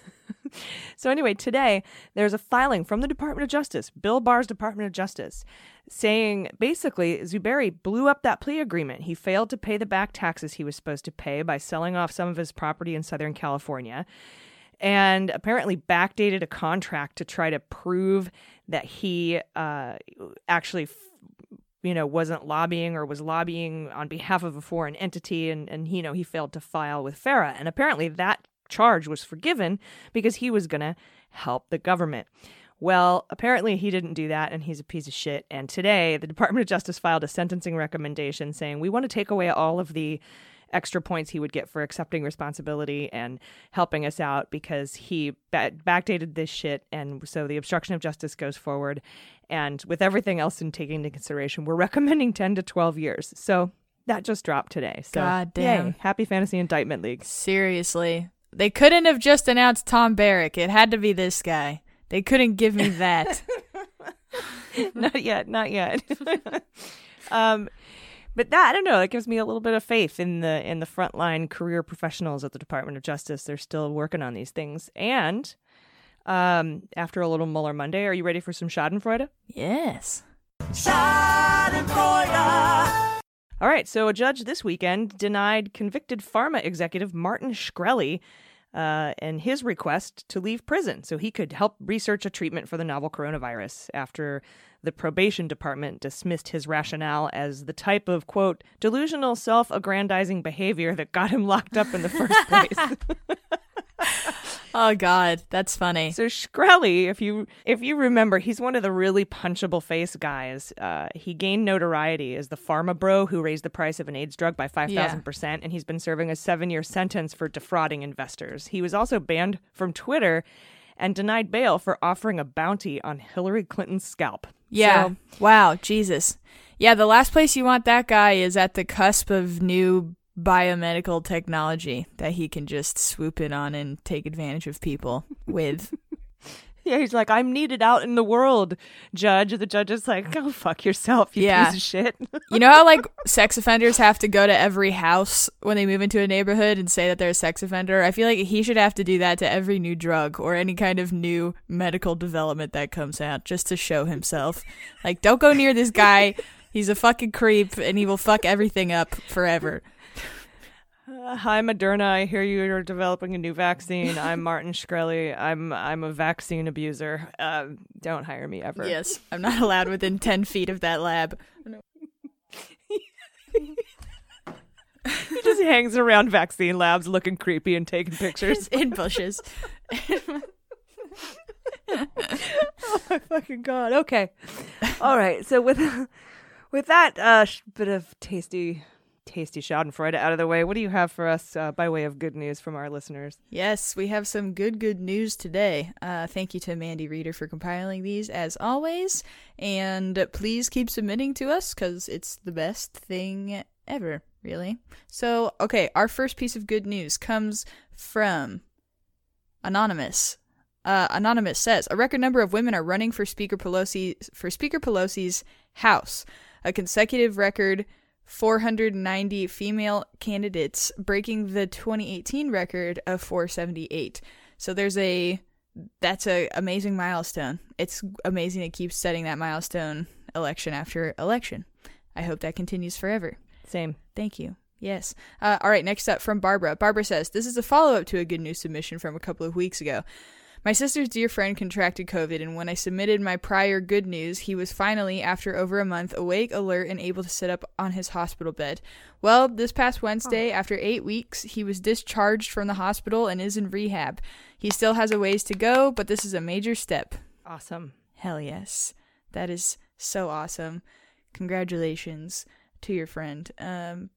so anyway, today there's a filing from the Department of Justice, Bill Barr's Department of Justice, saying basically Zuberi blew up that plea agreement. He failed to pay the back taxes he was supposed to pay by selling off some of his property in Southern California. And apparently backdated a contract to try to prove that he uh, actually you know, wasn't lobbying or was lobbying on behalf of a foreign entity, and and you know he failed to file with FARA, and apparently that charge was forgiven because he was going to help the government. Well, apparently he didn't do that, and he's a piece of shit. And today, the Department of Justice filed a sentencing recommendation saying we want to take away all of the extra points he would get for accepting responsibility and helping us out because he backdated this shit. And so the obstruction of justice goes forward. And with everything else in taking into consideration, we're recommending 10 to 12 years. So that just dropped today. So God damn. yay. happy fantasy indictment league. Seriously. They couldn't have just announced Tom Barrack. It had to be this guy. They couldn't give me that. not yet, not yet. um, but that I don't know. That gives me a little bit of faith in the in the frontline career professionals at the Department of Justice. They're still working on these things. And um, after a little Mueller Monday, are you ready for some Schadenfreude? yes. Schadenfreude. All right. So a judge this weekend denied convicted pharma executive Martin Shkreli. Uh, and his request to leave prison so he could help research a treatment for the novel coronavirus after the probation department dismissed his rationale as the type of quote delusional self-aggrandizing behavior that got him locked up in the first place Oh God, that's funny. so Shkreli, if you if you remember, he's one of the really punchable face guys. Uh, he gained notoriety as the pharma bro who raised the price of an AIDS drug by five thousand percent, and he's been serving a seven year sentence for defrauding investors. He was also banned from Twitter and denied bail for offering a bounty on Hillary Clinton's scalp. Yeah. So- wow, Jesus. Yeah, the last place you want that guy is at the cusp of new biomedical technology that he can just swoop in on and take advantage of people with. yeah, he's like, I'm needed out in the world, judge. The judge is like, go fuck yourself, you Yeah. piece of shit. You know how like sex offenders have to go to every house when they move into a neighborhood and say that they're a sex offender? I feel like he should have to do that to every new drug or any kind of new medical development that comes out just to show himself. Like don't go near this guy. He's a fucking creep and he will fuck everything up forever. Hi, Moderna. I hear you are developing a new vaccine. I'm Martin Shkreli. I'm I'm a vaccine abuser. Uh, don't hire me ever. Yes, I'm not allowed within 10 feet of that lab. He just hangs around vaccine labs, looking creepy and taking pictures. in bushes. oh my fucking god. Okay. All right. So with with that uh, bit of tasty, tasty Schadenfreude out of the way, what do you have for us uh, by way of good news from our listeners? Yes, we have some good, good news today. Uh, thank you to Mandy Reader for compiling these as always. And please keep submitting to us because it's the best thing ever, really. So, okay, our first piece of good news comes from Anonymous. Uh, Anonymous says a record number of women are running for Speaker Pelosi for Speaker Pelosi's House, a consecutive record 490 female candidates, breaking the 2018 record of 478. So there's a that's a amazing milestone. It's amazing it keeps setting that milestone election after election. I hope that continues forever. Same. Thank you. Yes. Uh, all right, next up from Barbara. Barbara says, This is a follow up to a good news submission from a couple of weeks ago. My sister's dear friend contracted COVID, and when I submitted my prior good news, he was finally, after over a month, awake, alert, and able to sit up on his hospital bed. Well, this past Wednesday, after eight weeks, he was discharged from the hospital and is in rehab. He still has a ways to go, but this is a major step. Awesome. Hell yes. That is so awesome. Congratulations to your friend. Um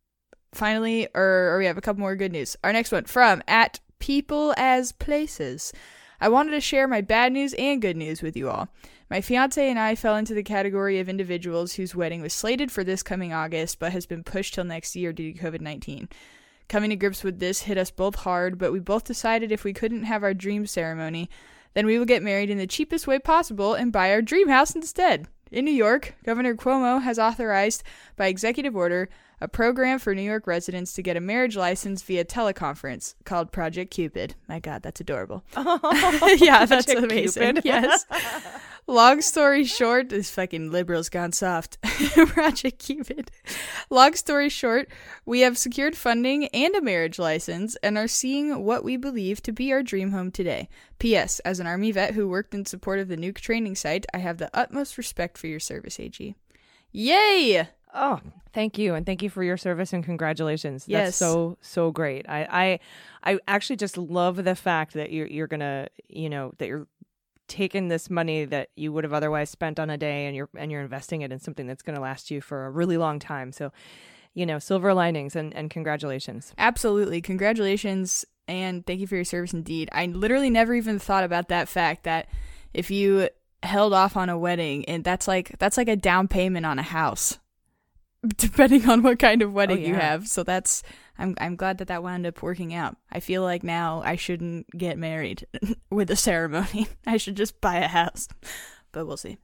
finally or, or we have a couple more good news. Our next one from at people as places. I wanted to share my bad news and good news with you all. My fiance and I fell into the category of individuals whose wedding was slated for this coming August but has been pushed till next year due to COVID 19. Coming to grips with this hit us both hard, but we both decided if we couldn't have our dream ceremony, then we would get married in the cheapest way possible and buy our dream house instead. In New York, Governor Cuomo has authorized, by executive order, a program for New York residents to get a marriage license via teleconference called Project Cupid. My God, that's adorable. Oh, yeah, that's Project amazing. Cupid. Yes. Long story short, this fucking liberals gone soft. Project Cupid. Long story short, we have secured funding and a marriage license and are seeing what we believe to be our dream home today. P.S. As an Army vet who worked in support of the nuke training site, I have the utmost respect for your service, AG. Yay! Oh, thank you, and thank you for your service and congratulations. Yes. That's so so great. I I I actually just love the fact that you're you're gonna you know that you're taking this money that you would have otherwise spent on a day and you're and you're investing it in something that's gonna last you for a really long time. So you know, silver linings and, and congratulations. Absolutely. Congratulations and thank you for your service indeed. I literally never even thought about that fact that if you held off on a wedding and that's like that's like a down payment on a house depending on what kind of wedding you yeah. have. So that's I'm I'm glad that that wound up working out. I feel like now I shouldn't get married with a ceremony. I should just buy a house. But we'll see.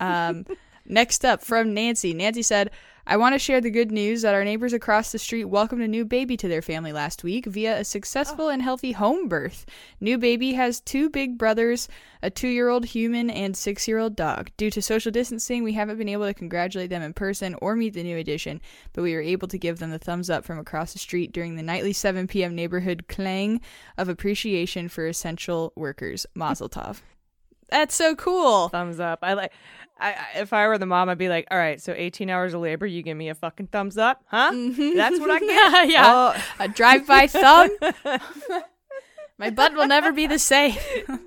Um Next up from Nancy. Nancy said, I want to share the good news that our neighbors across the street welcomed a new baby to their family last week via a successful oh. and healthy home birth. New baby has two big brothers, a two year old human, and six year old dog. Due to social distancing, we haven't been able to congratulate them in person or meet the new addition, but we were able to give them the thumbs up from across the street during the nightly 7 p.m. neighborhood clang of appreciation for essential workers. Mazel tov. That's so cool. Thumbs up. I like. I, I- if I were the mom, I'd be like, "All right, so 18 hours of labor, you give me a fucking thumbs up, huh? Mm-hmm. That's what I get. yeah. Oh, A drive by thumb. My butt will never be the same.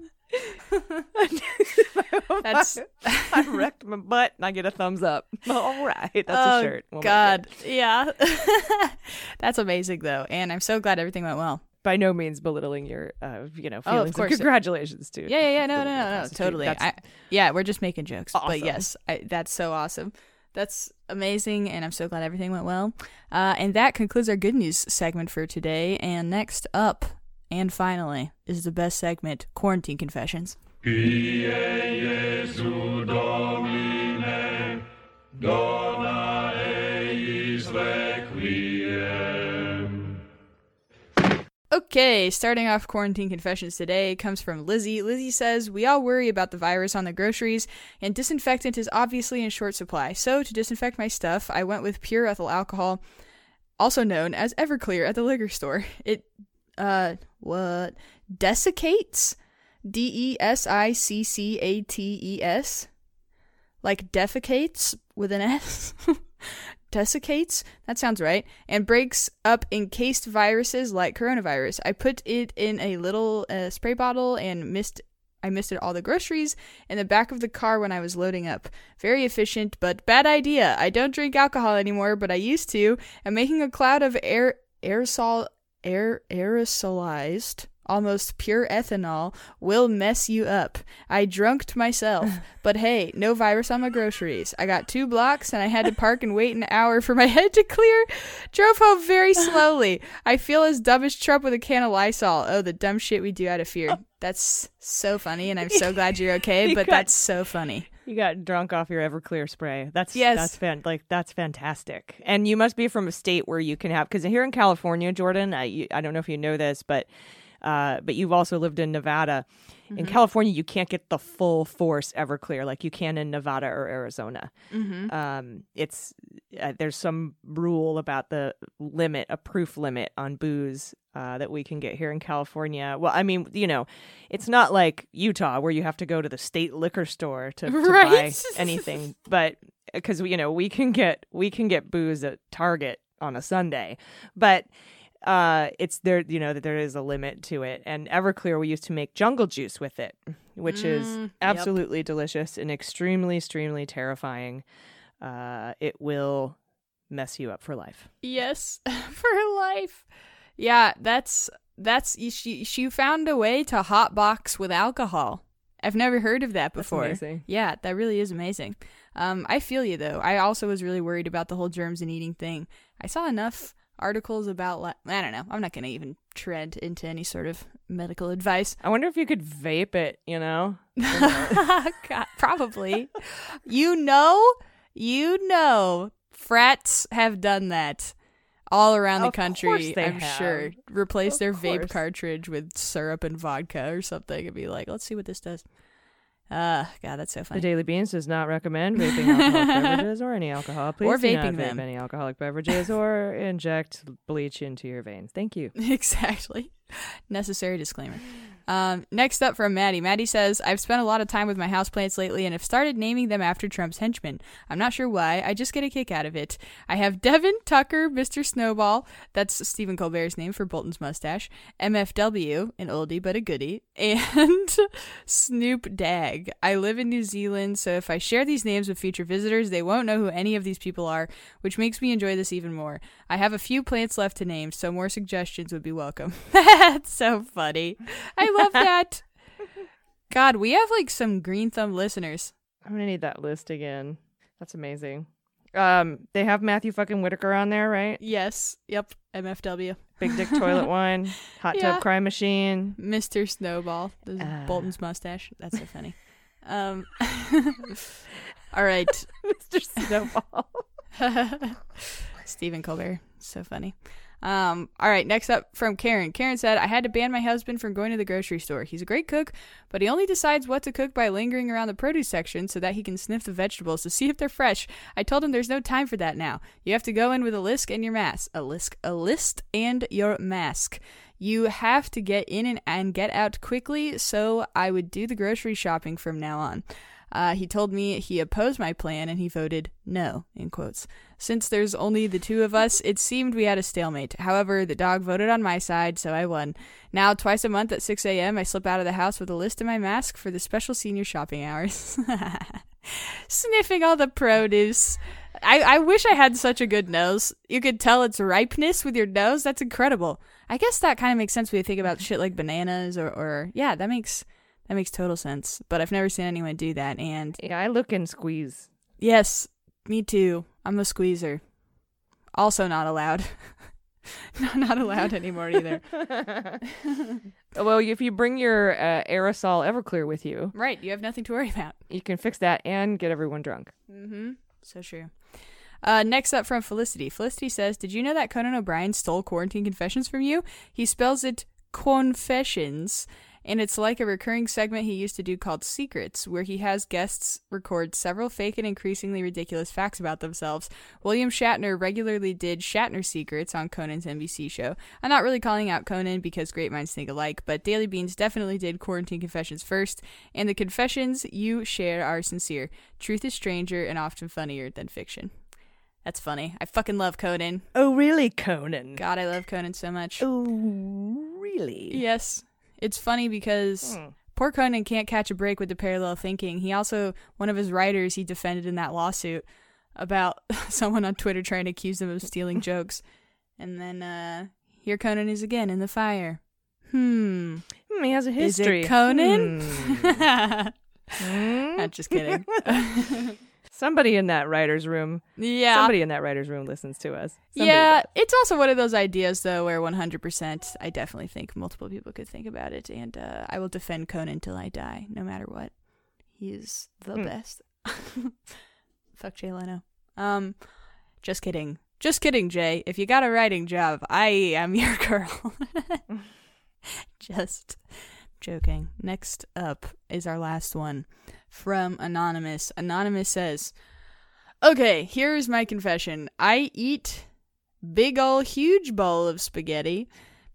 That's I wrecked my butt and I get a thumbs up. All right, that's oh, a shirt. We'll God, yeah. That's amazing though, and I'm so glad everything went well. By no means belittling your, uh, you know, feelings. Oh, of course. congratulations to. Yeah, yeah, yeah. No, no, no, no, totally. I, yeah, we're just making jokes, but yes, I, that's so awesome. That's amazing, and I'm so glad everything went well. Uh, and that concludes our good news segment for today. And next up, and finally, is the best segment: quarantine confessions. Okay, starting off quarantine confessions today comes from Lizzie. Lizzie says, We all worry about the virus on the groceries, and disinfectant is obviously in short supply. So, to disinfect my stuff, I went with pure ethyl alcohol, also known as Everclear, at the liquor store. It, uh, what? Desiccates? D E S I C C A T E S? Like defecates with an S? desiccates that sounds right. And breaks up encased viruses like coronavirus. I put it in a little uh, spray bottle and missed i missed it all the groceries in the back of the car when i was loading up. Very efficient but bad idea. I don't drink alcohol anymore but i used to. And making a cloud of air aerosol air aerosolized almost pure ethanol will mess you up. I drunked myself, but hey, no virus on my groceries. I got two blocks and I had to park and wait an hour for my head to clear. Drove home very slowly. I feel as dumb as Trump with a can of Lysol. Oh, the dumb shit we do out of fear. That's so funny, and I'm so glad you're okay, but that's so funny. You got drunk off your Everclear spray. That's Yes. That's fan like that's fantastic. And you must be from a state where you can have because here in California, Jordan, I you, I don't know if you know this, but uh, but you've also lived in Nevada. In California, you can't get the full force Everclear like you can in Nevada or Arizona. Um, it's uh, there's some rule about the limit, a proof limit on booze uh, that we can get here in California. Well, I mean, you know, it's not like Utah where you have to go to the state liquor store to, to buy anything, but because you know we can get we can get booze at Target on a Sunday, but uh it's there you know that there is a limit to it and everclear we used to make jungle juice with it which is Mm, yep. absolutely delicious and extremely extremely terrifying uh it will mess you up for life Yes, for life. Yeah, that's that's she she found a way to hot box with alcohol. I've never heard of that That's before. amazing. Yeah, that really is amazing. Um, I feel you though. I also was really worried about the whole germs and eating thing. I saw enough articles about. Like, I don't know. I'm not gonna even tread into any sort of medical advice. i wonder if you could vape it you know God, probably. you know, you know, frats have done that all around the Of country. I'm have. sure. Replace Of their vape cartridge with syrup and vodka or something, and be like, let's see what this does. Uh, God, that's so funny. the daily beans does not recommend vaping alcoholic beverages or any alcohol please Or do not vaping vape them. any alcoholic beverages or inject bleach into your veins thank you exactly. Necessary disclaimer. Um, next up from Maddie. Maddie says, I've spent a lot of time with my houseplants lately and have started naming them after Trump's henchmen. I'm not sure why. I just get a kick out of it. I have Devin Tucker, Mr. Snowball. That's Stephen Colbert's name for Bolton's mustache. MFW, an oldie but a goodie. And Snoop Dag. I live in New Zealand, so if I share these names with future visitors, they won't know who any of these people are, which makes me enjoy this even more. I have a few plants left to name, so more suggestions would be welcome. That's so funny. I love that. God, we have like some green thumb listeners. I'm gonna need that list again. That's amazing. Um, they have Matthew fucking Whitaker on there, right? Yes. Yep. MFW. Big dick toilet wine, hot Yeah. tub crime machine. Mr. Snowball. Ah. Bolton's mustache. That's so funny. Um All right. Mr. Snowball. Stephen Colbert. So funny. Um, all right, next up from Karen. Karen said, I had to ban my husband from going to the grocery store. He's a great cook, but he only decides what to cook by lingering around the produce section so that he can sniff the vegetables to see if they're fresh. I told him there's no time for that now. You have to go in with a list and your mask. A list a list and your mask. You have to get in and, and get out quickly, so I would do the grocery shopping from now on. Uh, he told me he opposed my plan and he voted no, in quotes. Since there's only the two of us, it seemed we had a stalemate. However, the dog voted on my side, so I won. Now, twice a month at 6 a.m., I slip out of the house with a list in my mask for the special senior shopping hours. Sniffing all the produce. I, I wish I had such a good nose. You could tell its ripeness with your nose. That's incredible. I guess that kind of makes sense when you think about shit like bananas or, or yeah, that makes that makes total sense. But I've never seen anyone do that. And Yeah, I look and squeeze. yes, me too. I'm a squeezer. Also not allowed. no, not allowed anymore either. well, if you bring your uh, aerosol Everclear with you, right, you have nothing to worry about. you can fix that and get everyone drunk. Mm-hmm. So true. Uh, next up from Felicity. Felicity says, Did you know that Conan O'Brien stole Quarantine Confessions from you? He spells it confessions, and it's like a recurring segment he used to do called Secrets, where he has guests record several fake and increasingly ridiculous facts about themselves. William Shatner regularly did Shatner Secrets on Conan's NBC show. I'm not really calling out Conan because great minds think alike, but Daily Beans definitely did Quarantine Confessions first, and the confessions you share are sincere. Truth is stranger and often funnier than fiction. That's funny. I fucking love Conan. Oh, really, Conan? God, I love Conan so much. Oh, really? Yes. It's funny because Hmm. poor Conan can't catch a break with the parallel thinking. He also, one of his writers, he defended in that lawsuit about someone on Twitter trying to accuse him of stealing jokes. And then, uh, here Conan is again in the fire. Hmm. Hmm, he has a history. Is it Conan? Hmm. Not just kidding. Somebody in that writer's room. yeah. Somebody in that writer's room listens to us. Somebody yeah, it's also one of those ideas though where 100% I definitely think multiple people could think about it and uh, I will defend Conan till I die no matter what. He is the Hmm. best. Fuck Jay Leno. Um just kidding. Just kidding, Jay. If you got a writing job, I am your girl. just joking. Next up is our last one from Anonymous. Anonymous says, Okay, here's my confession. I eat big ol' huge bowl of spaghetti,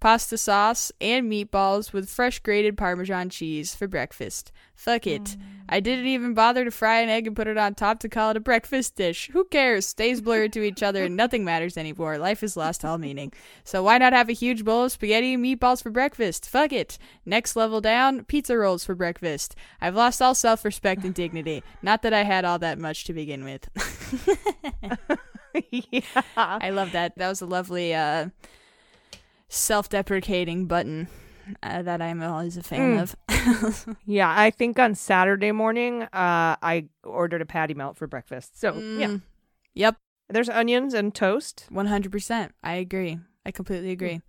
pasta sauce, and meatballs with fresh grated Parmesan cheese for breakfast. Fuck it. I didn't even bother to fry an egg and put it on top to call it a breakfast dish. Who cares? Stays blurred to each other and nothing matters anymore. Life has lost all meaning. So why not have a huge bowl of spaghetti and meatballs for breakfast? Fuck it. Next level down, pizza rolls for breakfast. I've lost all self respect and dignity. Not that I had all that much to begin with. yeah. I love that. That was a lovely uh, self-deprecating button uh, that I'm always a fan Mm. of. Yeah, I think on Saturday morning, uh, I ordered a patty melt for breakfast. So yeah, Mm. Yep, there's onions and toast, 100%. I agree. I completely agree.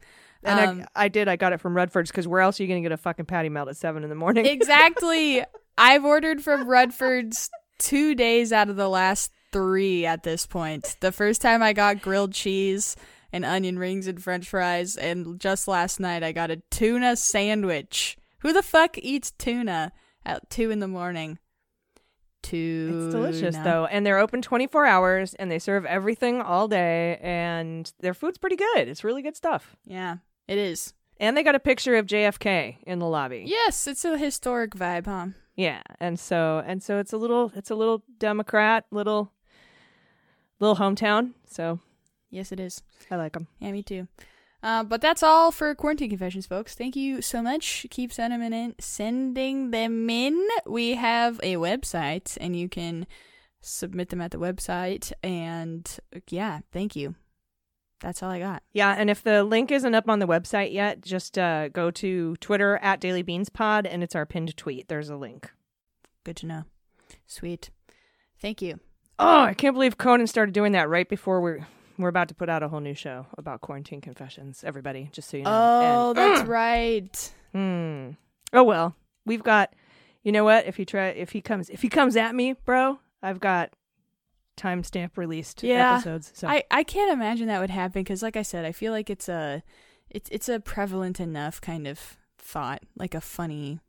and Um, I, I did. I got it from Rudford's because where else are you gonna get a fucking patty melt at seven in the morning? exactly. I've ordered from Rudford's two days out of the last three at this point. The first time I got grilled cheese and onion rings and french fries, and just last night I got a tuna sandwich. Who the fuck eats tuna at two in the morning? Tuna. It's delicious though, and they're open 24 hours, and they serve everything all day, and their food's pretty good. It's really good stuff. Yeah, it is. And they got a picture of JFK in the lobby. Yes, it's a historic vibe, huh? Yeah, and so and so it's a little it's a little Democrat, little little hometown. So Yes, it is. I like them. Yeah, me too. Uh, but that's all for quarantine confessions, folks. Thank you so much. Keep sending them in. Sending them in. We have a website, and you can submit them at the website. And yeah, thank you. That's all I got. Yeah, and if the link isn't up on the website yet, just uh, go to Twitter at Daily Beans Pod, and it's our pinned tweet. There's a link. Good to know. Sweet. Thank you. Oh, I can't believe Conan started doing that right before we're we're about to put out a whole new show about quarantine confessions. Everybody, just so you know. Oh, And- that's right. Hmm. Oh well, we've got. You know what? If he try, if he comes, if he comes at me, bro, I've got timestamp released Yeah. episodes. So I, I can't imagine that would happen because, like I said, I feel like it's a it's it's a prevalent enough kind of thought, like a funny.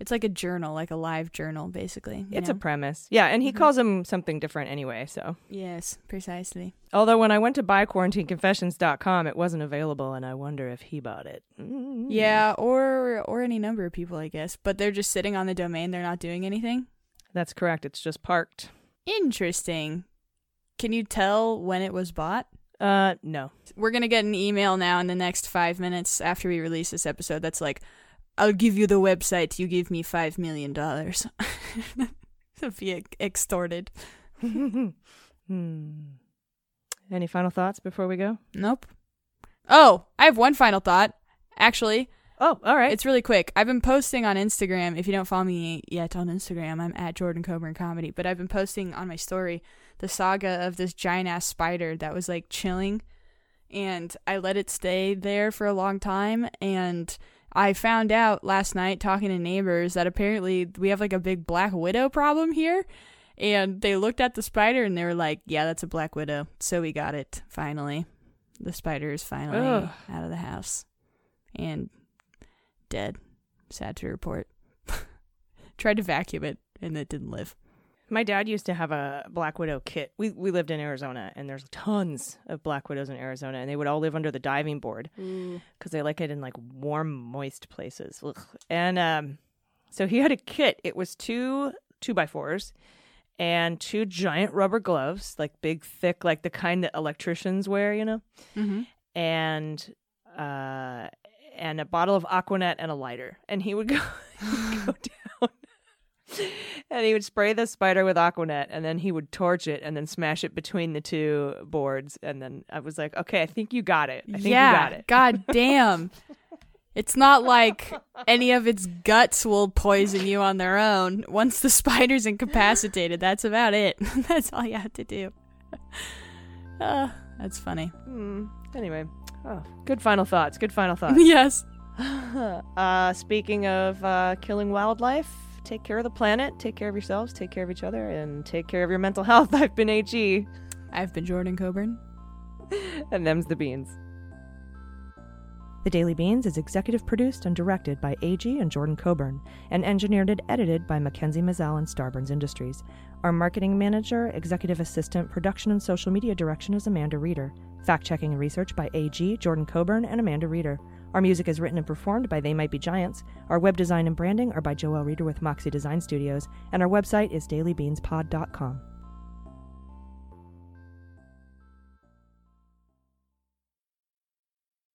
It's like a journal, like a live journal, basically. it's a premise. Yeah, and he Mhm. calls him something different anyway. So, yes, precisely. although when I went to buyquarantineconfessions.com, it wasn't available, and I wonder if he bought it. Mm. Yeah, or or any number of people, I guess. But they're just sitting on the domain; they're not doing anything. that's correct. It's just parked. Interesting. Can you tell when it was bought? Uh, no. We're gonna get an email now in the next five minutes after we release this episode. That's like, I'll give you the website. You give me five million dollars. Be extorted. hmm. Any final thoughts before we go? Nope. Oh, I have one final thought. Actually, Oh, all right. it's really quick. I've been posting on Instagram. If you don't follow me yet on Instagram, I'm at Jordan Coburn Comedy. But I've been posting on my story the saga of this giant ass spider that was like chilling, and I let it stay there for a long time. And I found out last night talking to neighbors that apparently we have like a big black widow problem here. And they looked at the spider and they were like, "Yeah, that's a black widow." So we got it finally. The spider is finally Ugh. out of the house and dead. Sad to report. Tried to vacuum it and it didn't live. My dad used to have a black widow kit. We we lived in Arizona, and there's tons of black widows in Arizona, and they would all live under the diving board because they like it in like warm, moist places. Ugh. And um, so he had a kit. It was two two by fours and two giant rubber gloves, like big, thick, like the kind that electricians wear, you know, Mm-hmm. and uh, and a bottle of Aquanet and a lighter. And he would go, he would go down. And he would spray the spider with Aquanet, and then he would torch it, and then smash it between the two boards. And then I was like, "Okay, I think you got it. I think yeah, you got it." God damn. It's not like any of its guts will poison you on their own. Once the spider's incapacitated, that's about it. that's all you have to do. Uh, that's funny. Hmm. Anyway, oh, good final thoughts. Good final thoughts. yes. uh, speaking of uh, killing wildlife, take care of the planet, take care of yourselves, take care of each other, and take care of your mental health. I've been AG, I've been Jordan Coburn. and them's the beans. The Daily Beans is executive produced and directed by AG and Jordan Coburn, and engineered and edited by Mackenzie Mazzell and Starburns Industries. Our marketing manager, executive assistant, production and social media direction is Amanda Reeder. Fact checking and research by AG, Jordan Coburn, and Amanda Reeder. Our music is written and performed by They Might Be Giants. Our web design and branding are by Joel Reeder with Moxie Design Studios, and our website is dailybeanspod.com.